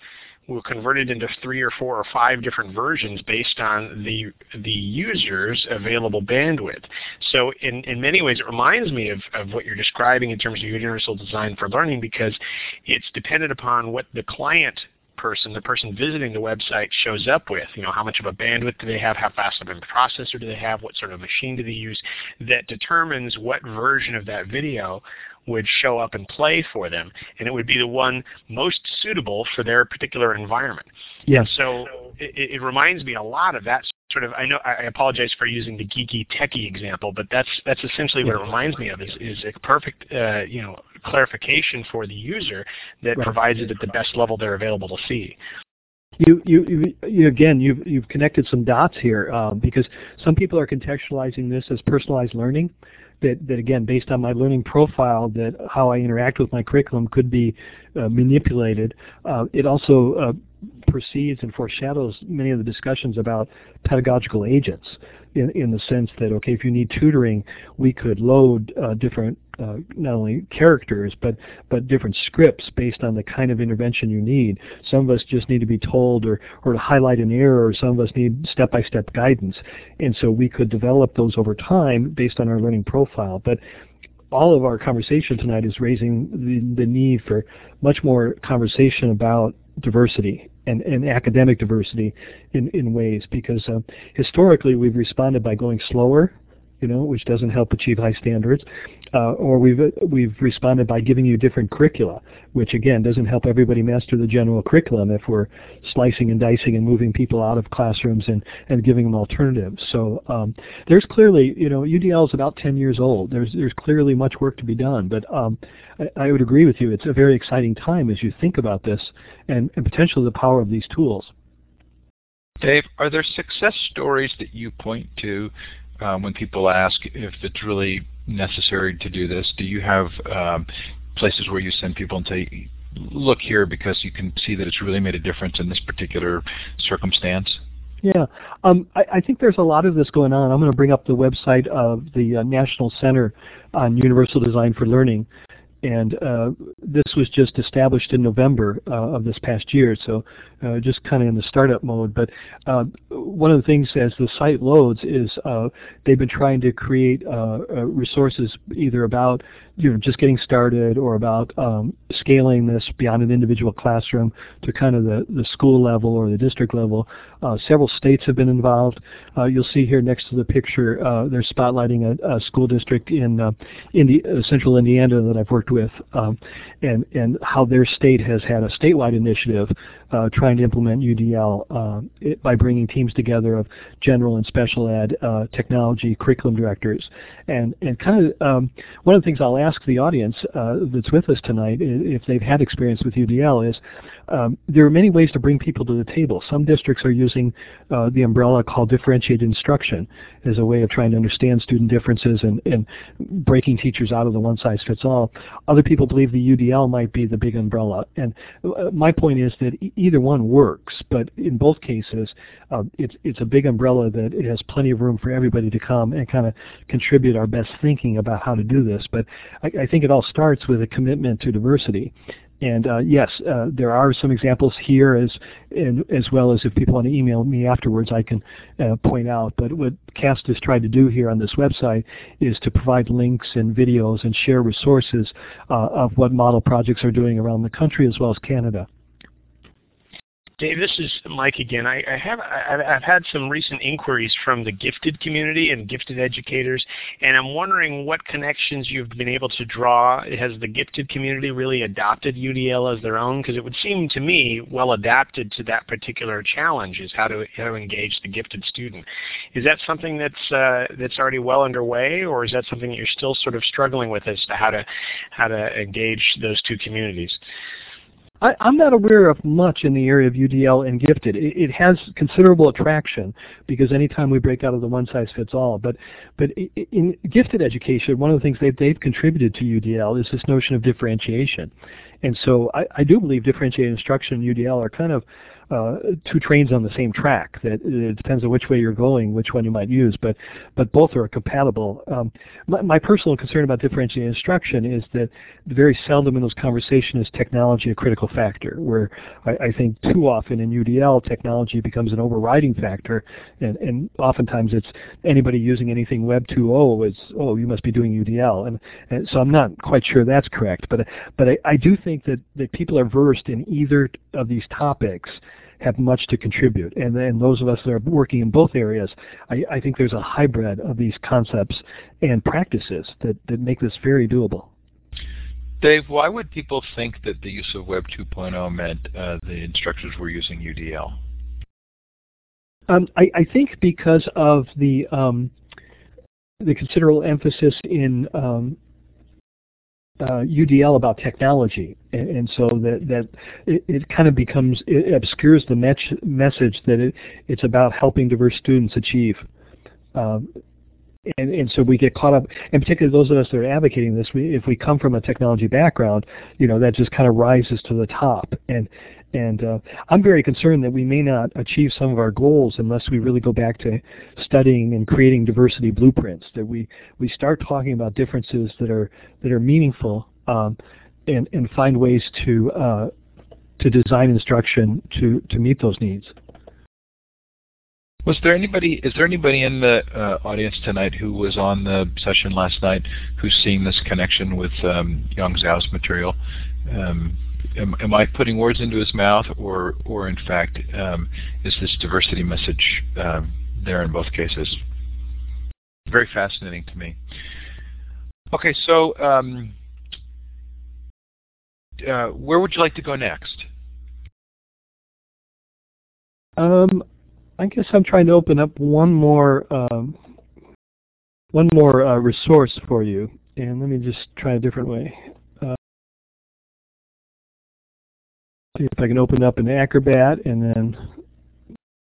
will convert it into three or four or five different versions based on the the user's available bandwidth. So in, in many ways it reminds me of, of what you're describing in terms of universal design for learning because it's dependent upon what the client person, the person visiting the website shows up with. You know, how much of a bandwidth do they have? How fast of a processor do they have? What sort of machine do they use? That determines what version of that video would show up and play for them, and it would be the one most suitable for their particular environment. Yes. So it, it reminds me a lot of that sort of. I know I apologize for using the geeky techie example, but that's that's essentially what it reminds me of. Is is a perfect uh, you know clarification for the user that Right. provides it at the best level they're available to see. You, you, you, you again, you've, you've connected some dots here um, because some people are contextualizing this as personalized learning. That, that again, based on my learning profile, that how I interact with my curriculum could be uh, manipulated. Uh, it also uh, precedes and foreshadows many of the discussions about pedagogical agents in, in the sense that, okay, if you need tutoring, we could load uh, different, uh, not only characters, but, but different scripts based on the kind of intervention you need. Some of us just need to be told or, or to highlight an error, or some of us need step-by-step guidance. And so we could develop those over time based on our learning profile. But all of our conversation tonight is raising the, the need for much more conversation about diversity and, and academic diversity in, in ways because uh, historically we've responded by going slower, you know, which doesn't help achieve high standards, uh, or we've we've responded by giving you different curricula, which again doesn't help everybody master the general curriculum if we're slicing and dicing and moving people out of classrooms and and giving them alternatives. So um, there's clearly, you know, UDL is about 10 years old. There's there's clearly much work to be done, but um, I, I would agree with you. It's a very exciting time as you think about this and, and potentially the power of these tools. Dave, are there success stories that you point to when people ask if it's really necessary to do this? Do you have um, places where you send people and say, look here because you can see that it's really made a difference in this particular circumstance? Yeah, um, I, I think there's a lot of this going on. I'm going to bring up the website of the uh, National Center on Universal Design for Learning. And uh, this was just established in November uh, of this past year, so uh, just kind of in the startup mode. But uh, one of the things as the site loads is they've been trying to create resources either about you know just getting started or about um, scaling this beyond an individual classroom to kind of the, the school level or the district level. Uh, several states have been involved. Uh, you'll see here next to the picture uh, they're spotlighting a, a school district in uh, Indi- uh, central Indiana that I've worked with um, and, and how their state has had a statewide initiative uh, trying to implement UDL it, by bringing teams together of general and special ed technology curriculum directors. And, and kind of um, one of the things I'll ask the audience uh, that's with us tonight, if they've had experience with UDL, is um, there are many ways to bring people to the table. Some districts are using uh, the umbrella called differentiated instruction as a way of trying to understand student differences and, and breaking teachers out of the one-size-fits-all. Other people believe the UDL might be the big umbrella. And uh, my point is that e- either one works, but in both cases, uh, it's, it's a big umbrella that it has plenty of room for everybody to come and kind of contribute our best thinking about how to do this. But I, I think it all starts with a commitment to diversity. And uh, yes, uh, there are some examples here, as and, as well as if people want to email me afterwards, I can uh, point out. But what CAST has tried to do here on this website is to provide links and videos and share resources uh, of what model projects are doing around the country as well as Canada. Dave, this is Mike again. I, I have I, I've had some recent inquiries from the gifted community and gifted educators, and I'm wondering what connections you've been able to draw. Has the gifted community really adopted UDL as their own? Because it would seem to me well adapted to that particular challenge is how to how to engage the gifted student. Is that something that's uh, that's already well underway, or is that something that you're still sort of struggling with as to how to how to engage those two communities? I, I'm not aware of much in the area of UDL and gifted. It, it has considerable attraction because anytime we break out of the one size fits all. But but in gifted education, one of the things they've, they've contributed to UDL is this notion of differentiation. And so I, I do believe differentiated instruction and UDL are kind of uh, two trains on the same track. That it depends on which way you're going, which one you might use, but but both are compatible. Um, my, my, personal concern about differentiated instruction is that very seldom in those conversations is technology a critical factor. Where I, I think too often in UDL technology becomes an overriding factor, and, and oftentimes it's anybody using anything Web 2.0 is oh you must be doing UDL, and, and so I'm not quite sure that's correct. But but I, I do think that that people are versed in either of these topics have much to contribute. And then those of us that are working in both areas, I, I think there's a hybrid of these concepts and practices that, that make this very doable. Dave, why would people think that the use of Web 2.0 meant uh, the instructors were using UDL? Um, I, I, think because of the um, the considerable emphasis in um, UDL about technology, and, and, so that that it, it, kind of becomes it obscures the message that it, it's about helping diverse students achieve. Um, and, and so we get caught up, and particularly those of us that are advocating this, we, if we come from a technology background, you know, that just kind of rises to the top. And and uh, I'm very concerned that we may not achieve some of our goals unless we really go back to studying and creating diversity blueprints. That we we start talking about differences that are that are meaningful, um, and and find ways to uh, to design instruction to to meet those needs. Was there anybody? Is there anybody in the uh, audience tonight who was on the session last night who's seeing this connection with um, Yong Zhao's material? Um, am, am, I putting words into his mouth, or, or in fact, um, is this diversity message um, there in both cases? Very fascinating to me. Okay, so um, uh, where would you like to go next? Um, I guess I'm trying to open up one more um, one more uh, resource for you, and let me just try a different way. See if I can open up an Acrobat and then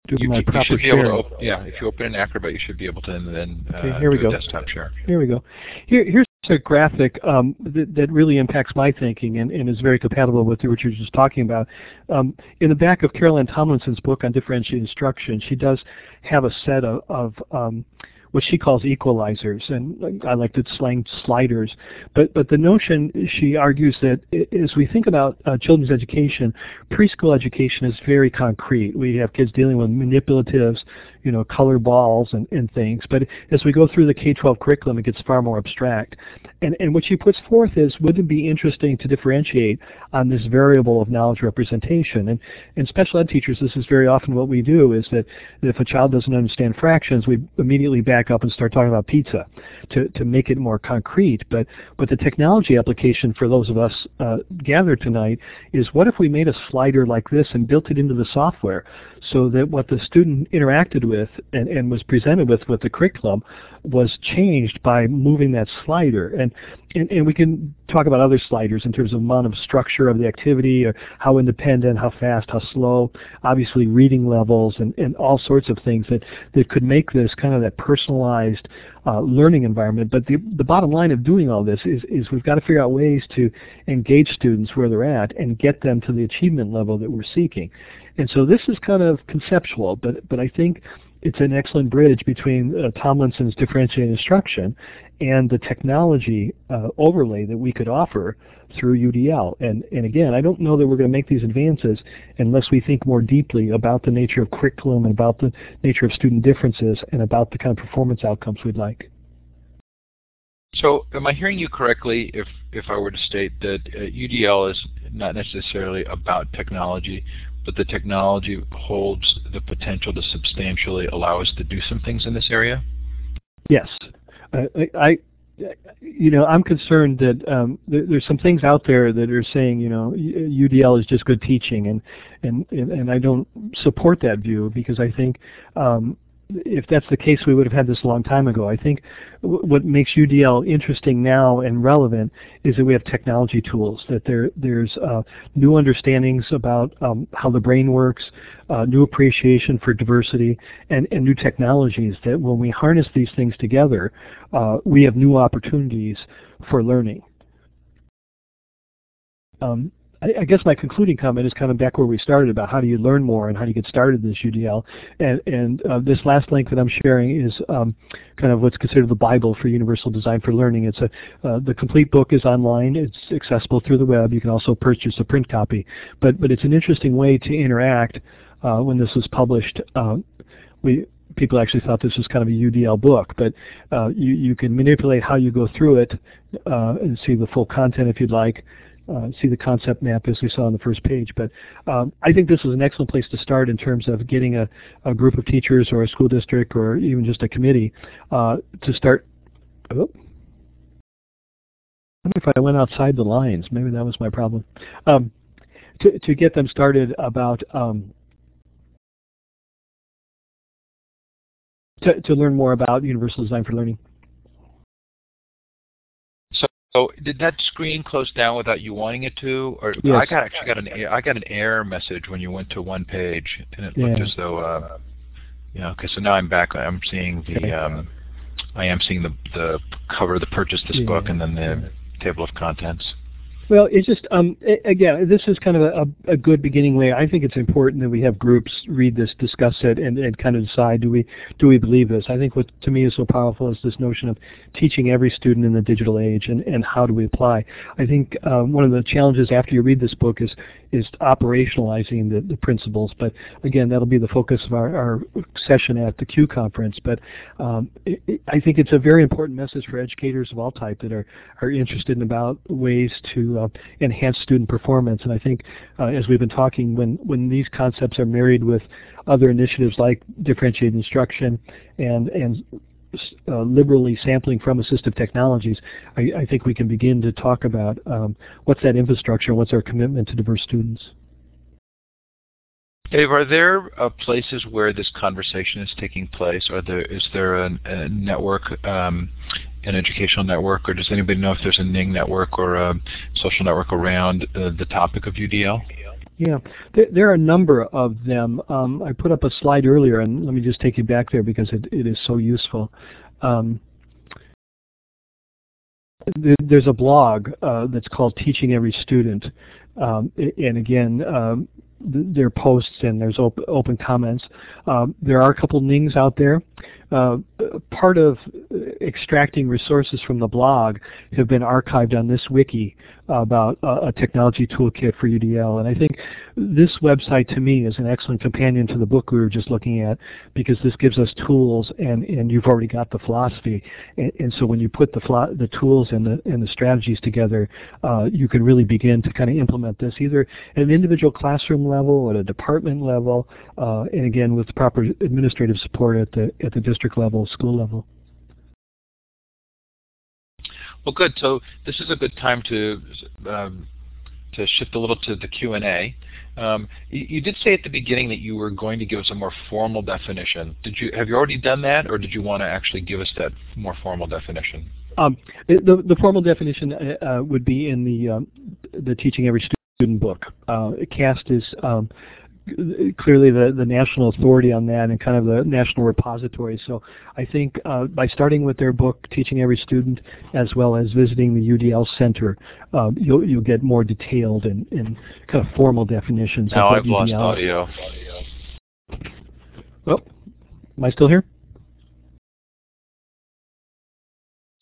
do you, my you proper share. open, yeah, if you open an Acrobat, you should be able to then okay, uh, here we do go. desktop share. Here we go. Here, here's a graphic um, that, that, really impacts my thinking and, and, is very compatible with what you're just talking about. Um, in the back of Carol Ann Tomlinson's book on differentiated instruction, she does have a set of, of um, what she calls equalizers, and I like to slang sliders. But but the notion she argues that as we think about uh, children's education, preschool education is very concrete. We have kids dealing with manipulatives, you know, color balls and, and things. But as we go through the K-12 curriculum, it gets far more abstract. And and what she puts forth is, wouldn't it be interesting to differentiate on this variable of knowledge representation? And and special ed teachers, this is very often what we do is that if a child doesn't understand fractions, we immediately back up and start talking about pizza to, to make it more concrete. But, but the technology application for those of us uh, gathered tonight is what if we made a slider like this and built it into the software so that what the student interacted with and, and was presented with with the curriculum was changed by moving that slider. And, and, and we can talk about other sliders in terms of amount of structure of the activity, or how independent, how fast, how slow, obviously reading levels, and, and all sorts of things that, that could make this kind of that personalized uh, learning environment. But the, the bottom line of doing all this is, is we've got to figure out ways to engage students where they're at and get them to the achievement level that we're seeking. And so this is kind of conceptual, but, but I think it's an excellent bridge between uh, Tomlinson's differentiated instruction and the technology uh, overlay that we could offer through UDL. And, and again, I don't know that we're going to make these advances unless we think more deeply about the nature of curriculum and about the nature of student differences and about the kind of performance outcomes we'd like. So am I hearing you correctly if, if I were to state that uh, UDL is not necessarily about technology, but the technology holds the potential to substantially allow us to do some things in this area? Yes. I, I you know, I'm concerned that um, there's some things out there that are saying, you know, UDL is just good teaching, and and and I don't support that view because I think um, if that's the case, we would have had this a long time ago. I think what makes UDL interesting now and relevant is that we have technology tools, that there there's uh, new understandings about um, how the brain works, uh, new appreciation for diversity, and, and new technologies that when we harness these things together, uh, we have new opportunities for learning. Um, I, guess my concluding comment is kind of back where we started about how do you learn more and how do you get started in this UDL. And, and uh, this last link that I'm sharing is um, kind of what's considered the Bible for Universal Design for Learning. It's a uh, the complete book is online. It's accessible through the web. You can also purchase a print copy. But but it's an interesting way to interact. Uh, when this was published, uh, we people actually thought this was kind of a UDL book, but uh, you, you can manipulate how you go through it uh, and see the full content if you'd like, uh, see the concept map as we saw on the first page. But um, I think this is an excellent place to start in terms of getting a, a group of teachers or a school district or even just a committee uh, to start. Oh, I wonder if I went outside the lines. Maybe that was my problem. Um, to, to get them started about um, to, to learn more about Universal Design for Learning. So, did that screen close down without you wanting it to, or yes. I got actually got an I got an error message when you went to one page, and it yeah. looked as though, uh, yeah. Okay, so now I'm back. I'm seeing the, um, I am seeing the the cover, the purchase this yeah. book, and then the table of contents. Well, it's just um, again, this is kind of a, a, good beginning way. I think it's important that we have groups read this, discuss it, and, and kind of decide do we do we believe this. I think what to me is so powerful is this notion of teaching every student in the digital age and, and how do we apply. I think um, one of the challenges after you read this book is is operationalizing the, the principles. But again, that'll be the focus of our, our session at the CUE conference. But um, it, it, I think it's a very important message for educators of all type that are are interested in about ways to enhance student performance. And I think, uh, as we've been talking, when, when these concepts are married with other initiatives like differentiated instruction and, and uh, liberally sampling from assistive technologies, I, I, think we can begin to talk about um, what's that infrastructure what's our commitment to diverse students. Dave, are there uh, places where this conversation is taking place? Are there is there a, a network, um, an educational network, or does anybody know if there's a Ning network or a social network around uh, the topic of UDL? Yeah, there, there, are a number of them. Um, I put up a slide earlier, and let me just take you back there because it, it is so useful. Um, there's a blog uh, that's called Teaching Every Student, um, and again, um, their posts and there's op open comments. Um, there are a couple Nings out there. Uh, part of extracting resources from the blog have been archived on this wiki about uh, a technology toolkit for UDL. And I think this website to me is an excellent companion to the book we were just looking at because this gives us tools and, and you've already got the philosophy. And, and so when you put the, the tools and the, and the strategies together, uh, you can really begin to kind of implement this either at an individual classroom level, at a department level, uh, and again with proper administrative support at the, at the district level, school level. Well, good. So this is a good time to um, to shift a little to the Q and A. Um, you, you, did say at the beginning that you were going to give us a more formal definition. Did you have you already done that, or did you want to actually give us that more formal definition? Um, the the formal definition uh, uh would be in the um, the Teaching Every Student book. Uh, CAST is um, clearly the, the national authority on that and kind of the national repository. So I think uh, by starting with their book, Teaching Every Student, as well as visiting the UDL Center, uh, you'll, you'll get more detailed and, and kind of formal definitions. Now of I've lost audio. Oh, am I still here?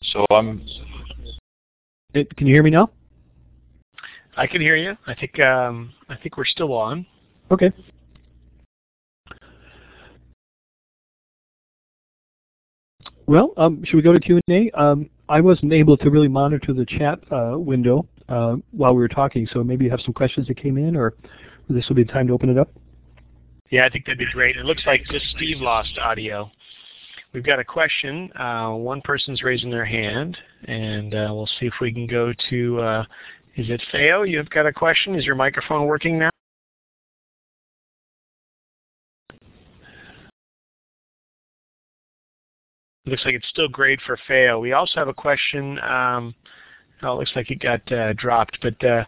So I'm. It, can you hear me now? I can hear you. I think um, I think we're still on. Okay. Well, um, should we go to Q&A? Um, I wasn't able to really monitor the chat uh, window uh, while we were talking, so maybe you have some questions that came in, or this will be the time to open it up. Yeah, I think that'd be great. It looks like just Steve lost audio. We've got a question. Uh, one person's raising their hand, and uh, we'll see if we can go to, uh, is it Theo? You've got a question. Is your microphone working now? Looks like it's still great for fail. We also have a question. Um, oh, it looks like it got uh, dropped, but uh,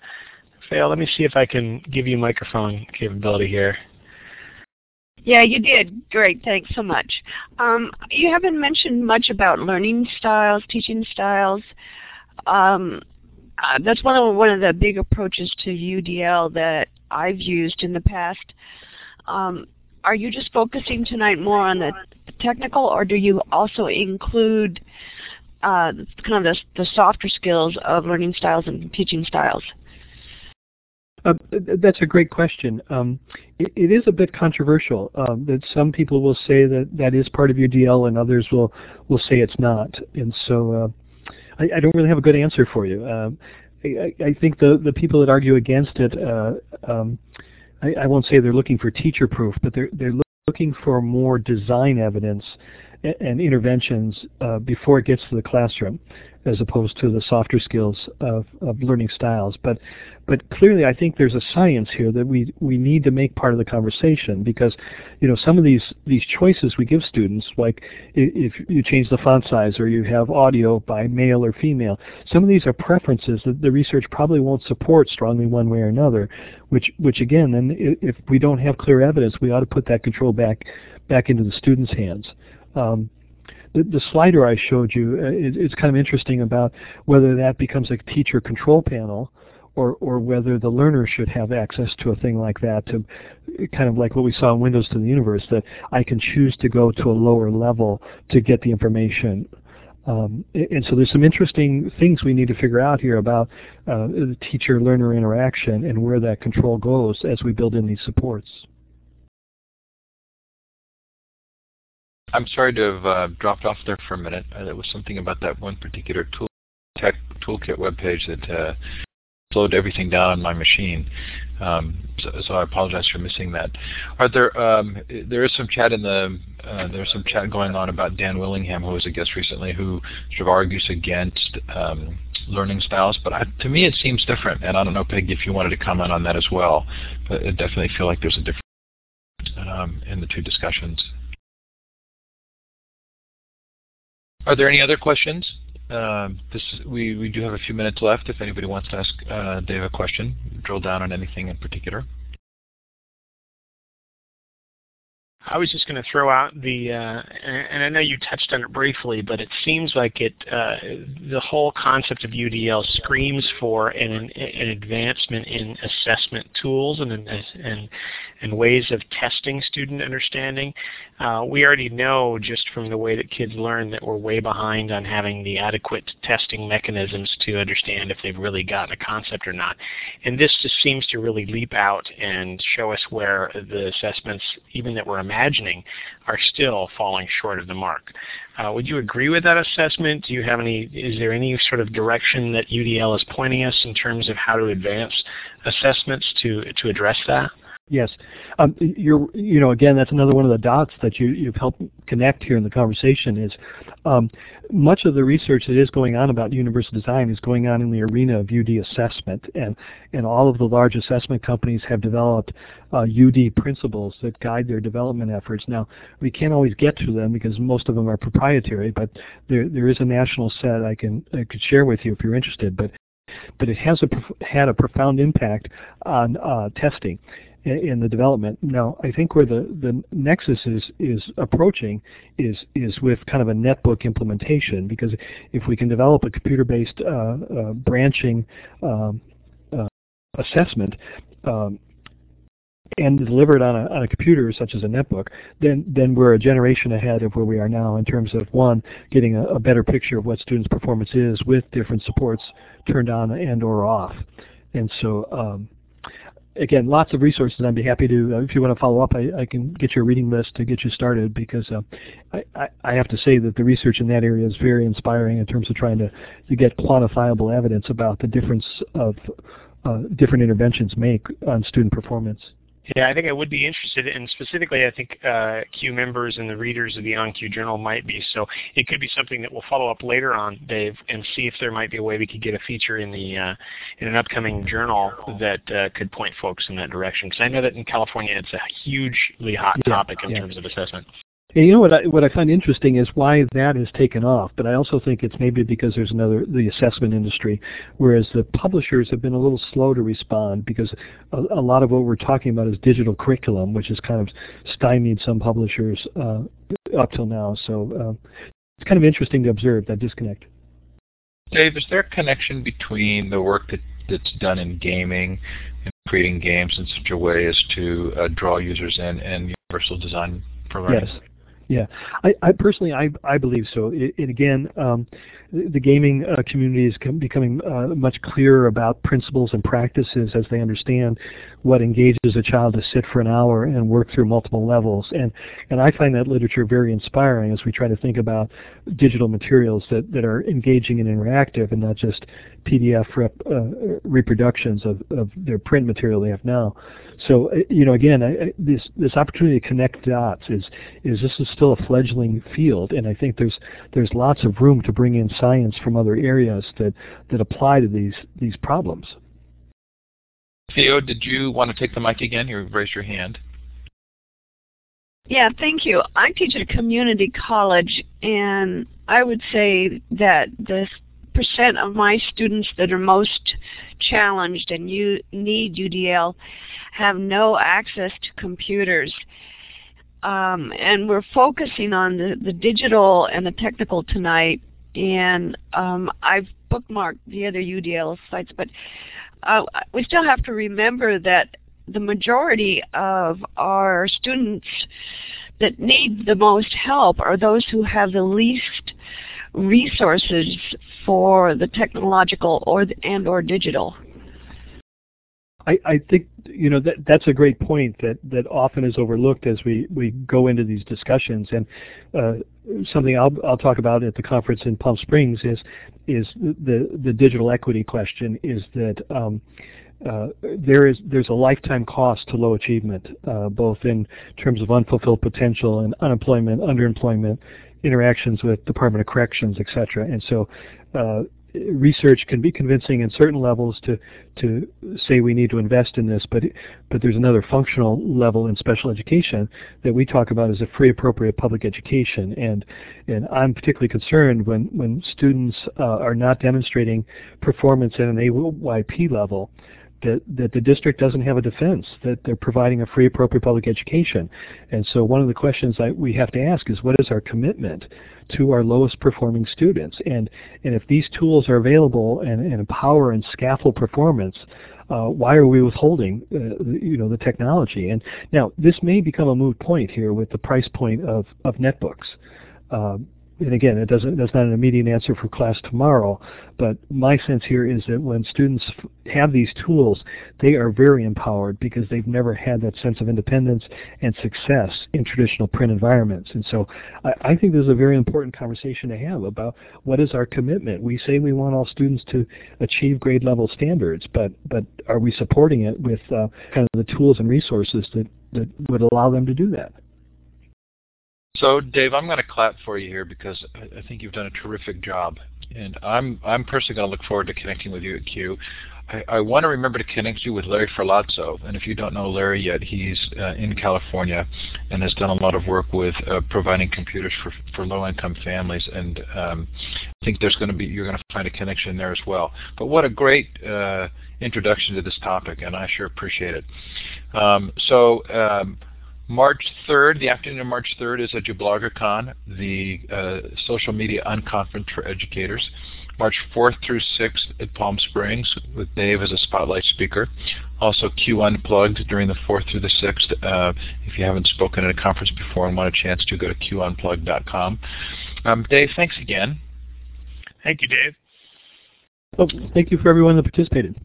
fail. Let me see if I can give you microphone capability here. Yeah, you did. Great. Thanks so much. Um, you haven't mentioned much about learning styles, teaching styles. Um, uh, that's one of one of the big approaches to UDL that I've used in the past. Um, are you just focusing tonight more on the technical, or do you also include uh, kind of the, the softer skills of learning styles and teaching styles? Uh, that's a great question. Um, it, it is a bit controversial. Um, that some people will say that that is part of your UDL, and others will will say it's not. And so, uh, I, I, don't really have a good answer for you. Um, I, I, think the the people that argue against it, uh, um, I, I, won't say they're looking for teacher proof, but they're they're looking for more design evidence and interventions uh, before it gets to the classroom as opposed to the softer skills of, of learning styles. But but clearly I think there's a science here that we we need to make part of the conversation because you know some of these these choices we give students like if you change the font size or you have audio by male or female some of these are preferences that the research probably won't support strongly one way or another which which again then if we don't have clear evidence we ought to put that control back back into the students hands um, the, the, slider I showed you, uh, it, it's kind of interesting about whether that becomes a teacher control panel or, or whether the learner should have access to a thing like that to kind of like what we saw in Windows to the Universe, that I can choose to go to a lower level to get the information. Um, and so there's some interesting things we need to figure out here about uh, the teacher-learner interaction and where that control goes as we build in these supports. I'm sorry to have uh, dropped off there for a minute. Uh, there was something about that one particular tool tech toolkit webpage that uh, slowed everything down on my machine. Um, so, so, I apologize for missing that. Are there um, there is some chat in the uh, there's some chat going on about Dan Willingham, who was a guest recently, who sort of argues against um, learning styles. But I, to me, it seems different, and I don't know, Peggy, if you wanted to comment on that as well. But I definitely feel like there's a difference um, in the two discussions. Are there any other questions? Uh, this we we do have a few minutes left. If anybody wants to ask uh, Dave a question, drill down on anything in particular. I was just going to throw out the, uh, and I know you touched on it briefly, but it seems like it, uh, the whole concept of UDL screams for an, an advancement in assessment tools and, and, and ways of testing student understanding. Uh, we already know just from the way that kids learn that we're way behind on having the adequate testing mechanisms to understand if they've really gotten a concept or not. And this just seems to really leap out and show us where the assessments, even that we're imagining, are still falling short of the mark. Uh, would you agree with that assessment? Do you have any, is there any sort of direction that UDL is pointing us in terms of how to advance assessments to, to address that? Yes, um, you're. You know, again, that's another one of the dots that you you've helped connect here in the conversation. Is um, much of the research that is going on about universal design is going on in the arena of UD assessment, and and all of the large assessment companies have developed uh, UD principles that guide their development efforts. Now, we can't always get to them because most of them are proprietary, but there there is a national set I can I could share with you if you're interested. But but it has a, had a profound impact on uh, testing in the development. Now, I think where the, the nexus is, is approaching is, is with kind of a netbook implementation because if we can develop a computer-based uh, uh, branching um, uh, assessment um, and deliver it on a, on a computer such as a netbook, then, then we're a generation ahead of where we are now in terms of, one, getting a, a better picture of what students' performance is with different supports turned on and or off. And so um, again, lots of resources. I'd be happy to, uh, if you want to follow up, I, I, can get your reading list to get you started because uh, I, I, have to say that the research in that area is very inspiring in terms of trying to, to get quantifiable evidence about the difference of uh, different interventions make on student performance. Yeah, I think I would be interested, and specifically, I think uh, CUE members and the readers of the OnCUE Journal might be. So it could be something that we'll follow up later on, Dave, and see if there might be a way we could get a feature in the uh, in an upcoming journal that uh, could point folks in that direction. Because I know that in California, it's a hugely hot yeah, topic in yeah. terms of assessment. And you know what I, what I find interesting is why that has taken off, but I also think it's maybe because there's another, the assessment industry, whereas the publishers have been a little slow to respond because a, a lot of what we're talking about is digital curriculum, which has kind of stymied some publishers uh, up till now. So uh, it's kind of interesting to observe that disconnect. Dave, is there a connection between the work that, that's done in gaming and creating games in such a way as to uh, draw users in and universal design for learning? Yes. Yeah, I, I personally I I believe so. It again, um, the, gaming uh, community is becoming uh, much clearer about principles and practices as they understand what engages a child to sit for an hour and work through multiple levels. And and I find that literature very inspiring as we try to think about digital materials that that are engaging and interactive and not just PDF rep, uh, reproductions of, of their print material they have now. So uh, you know, again, I, this this opportunity to connect dots is is this is still a fledgling field, and I think there's there's lots of room to bring in science from other areas that that apply to these these problems. Theo, did you want to take the mic again? You raised your hand. Yeah, thank you. I teach at a community college, and I would say that the percent of my students that are most challenged and you need UDL have no access to computers. Um, and we're focusing on the, the digital and the technical tonight. And um, I've bookmarked the other UDL sites, but uh, we still have to remember that the majority of our students that need the most help are those who have the least resources for the technological or and or digital. I, think you know that that's a great point that that often is overlooked as we we go into these discussions and uh, something I'll I'll talk about at the conference in Palm Springs is is the the digital equity question is that um, uh, there is there's a lifetime cost to low achievement, uh, both in terms of unfulfilled potential and unemployment, underemployment, interactions with Department of Corrections, etc. And so uh, research can be convincing in certain levels to to say we need to invest in this, but but there's another functional level in special education that we talk about as a free appropriate public education, and and I'm particularly concerned when when students uh, are not demonstrating performance at an AYP level that, that the district doesn't have a defense, that they're providing a free appropriate public education. And so one of the questions I, we have to ask is what is our commitment to our lowest performing students? And, and if these tools are available and, and empower and scaffold performance, uh, why are we withholding uh, you know, the technology? And now this may become a moot point here with the price point of, of netbooks. Uh, and again, it doesn't, that's not an immediate answer for class tomorrow, but my sense here is that when students have these tools, they are very empowered because they've never had that sense of independence and success in traditional print environments. And so I, I think this is a very important conversation to have about what is our commitment. We say we want all students to achieve grade level standards, but, but are we supporting it with uh, kind of the tools and resources that, that would allow them to do that? So, Dave, I'm going to clap for you here because I think you've done a terrific job, and I'm I'm personally going to look forward to connecting with you at CUE. I, I want to remember to connect you with Larry Ferlazzo, and if you don't know Larry yet, he's uh, in California and has done a lot of work with uh, providing computers for for low-income families, and um, I think there's going to be you're going to find a connection there as well. But what a great uh, introduction to this topic, and I sure appreciate it. Um, so. Um, March 3rd, the afternoon of March 3rd is at JBloggerCon, the uh, social media unconference for educators. March 4th through 6th at Palm Springs with Dave as a spotlight speaker. Also CUE Unplugged during the 4th through the 6th. Uh, if you haven't spoken at a conference before and want a chance to, go to cueunplugged.com. Um, Dave, thanks again. Thank you, Dave. Well, thank you for everyone that participated.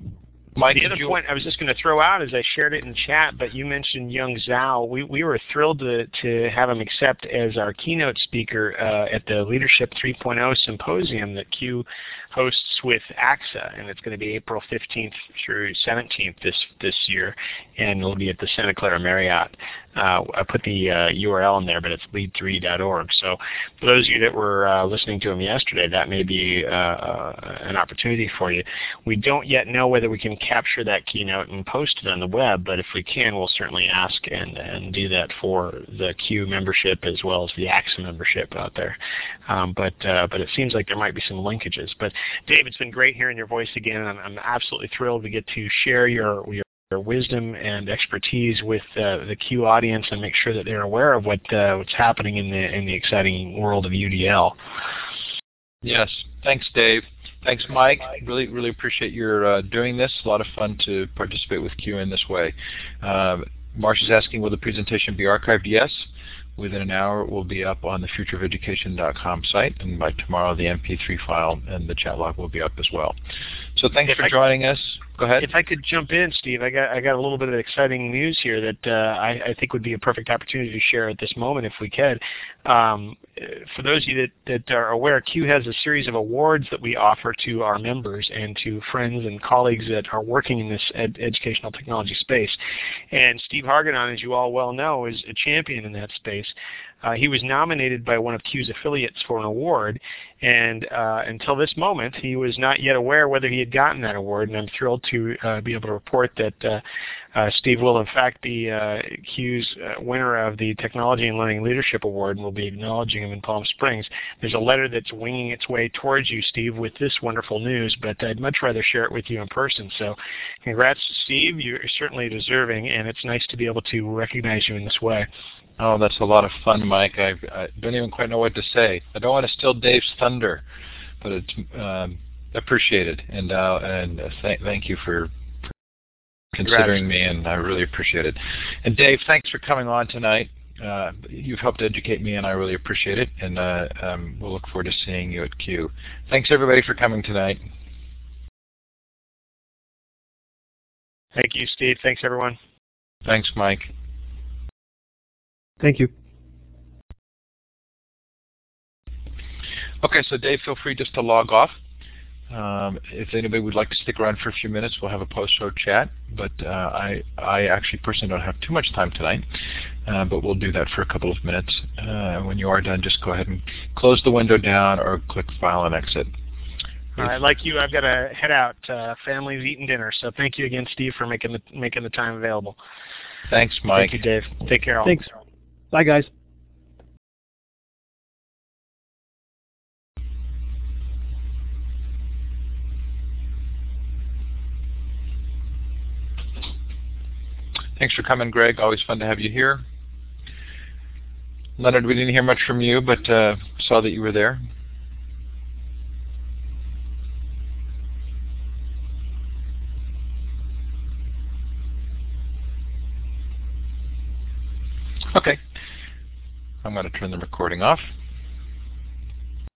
Mike, the other point I was just going to throw out is I shared it in chat, but you mentioned Yong Zhao. We, we were thrilled to, to have him accept as our keynote speaker uh, at the Leadership 3.0 Symposium that CUE hosts with ACSA, and it's going to be April 15th through 17th this, this year, and it'll be at the Santa Clara Marriott. Uh, I put the uh, URL in there, but it's lead3.org. So for those of you that were uh, listening to him yesterday, that may be uh, uh, an opportunity for you. We don't yet know whether we can capture that keynote and post it on the web, but if we can, we'll certainly ask and, and do that for the CUE membership as well as the ACSA membership out there. Um, but uh, but it seems like there might be some linkages. But Dave, it's been great hearing your voice again. I'm, I'm absolutely thrilled to get to share your, your wisdom and expertise with uh, the CUE audience and make sure that they're aware of what uh, what's happening in the in the exciting world of UDL. Yes, thanks, Dave. Thanks, Mike. Really, really appreciate your uh, doing this. A lot of fun to participate with CUE in this way. Uh, Marsh is asking, will the presentation be archived? Yes. Within an hour, it will be up on the futureofeducation.com site, and by tomorrow, the MP3 file and the chat log will be up as well. So thanks If for I- joining us. Go ahead. If I could jump in, Steve, I got I got a little bit of exciting news here that uh, I, I think would be a perfect opportunity to share at this moment if we could. Um, for those of you that, that are aware, CUE has a series of awards that we offer to our members and to friends and colleagues that are working in this ed educational technology space. And Steve Hargadon, as you all well know, is a champion in that space. Uh, he was nominated by one of CUE's affiliates for an award, and uh, until this moment, he was not yet aware whether he had gotten that award. And I'm thrilled to uh, be able to report that uh, uh, Steve will, in fact, be uh, CUE's winner of the Technology and Learning Leadership Award, and we'll be acknowledging him in Palm Springs. There's a letter that's winging its way towards you, Steve, with this wonderful news, but I'd much rather share it with you in person. So, congrats, Steve. You're certainly deserving, and it's nice to be able to recognize you in this way. Oh, that's a lot of fun, Mike. I, I don't even quite know what to say. I don't want to steal Dave's thunder, but it's um, appreciated, and uh, and uh, th thank you for, considering me, and I really appreciate it. And Dave, thanks for coming on tonight. Uh, you've helped educate me, and I really appreciate it. And uh, um, we'll look forward to seeing you at CUE. Thanks everybody for coming tonight. Thank you, Steve. Thanks, everyone. Thanks, Mike. Thank you. Okay, so Dave, feel free just to log off. Um, if anybody would like to stick around for a few minutes, we'll have a post-show chat. But uh, I, I actually personally don't have too much time tonight, uh, but we'll do that for a couple of minutes. Uh, when you are done, just go ahead and close the window down or click File and Exit. All right, like you, I've got to head out. Uh, family's eating dinner, so thank you again, Steve, for making the making the time available. Thanks, Mike. Thank you, Dave. Take care. all. Thanks. Bye, guys. Thanks for coming, Greg. Always fun to have you here. Leonard, we didn't hear much from you, but uh, saw that you were there. Okay. I'm going to turn the recording off.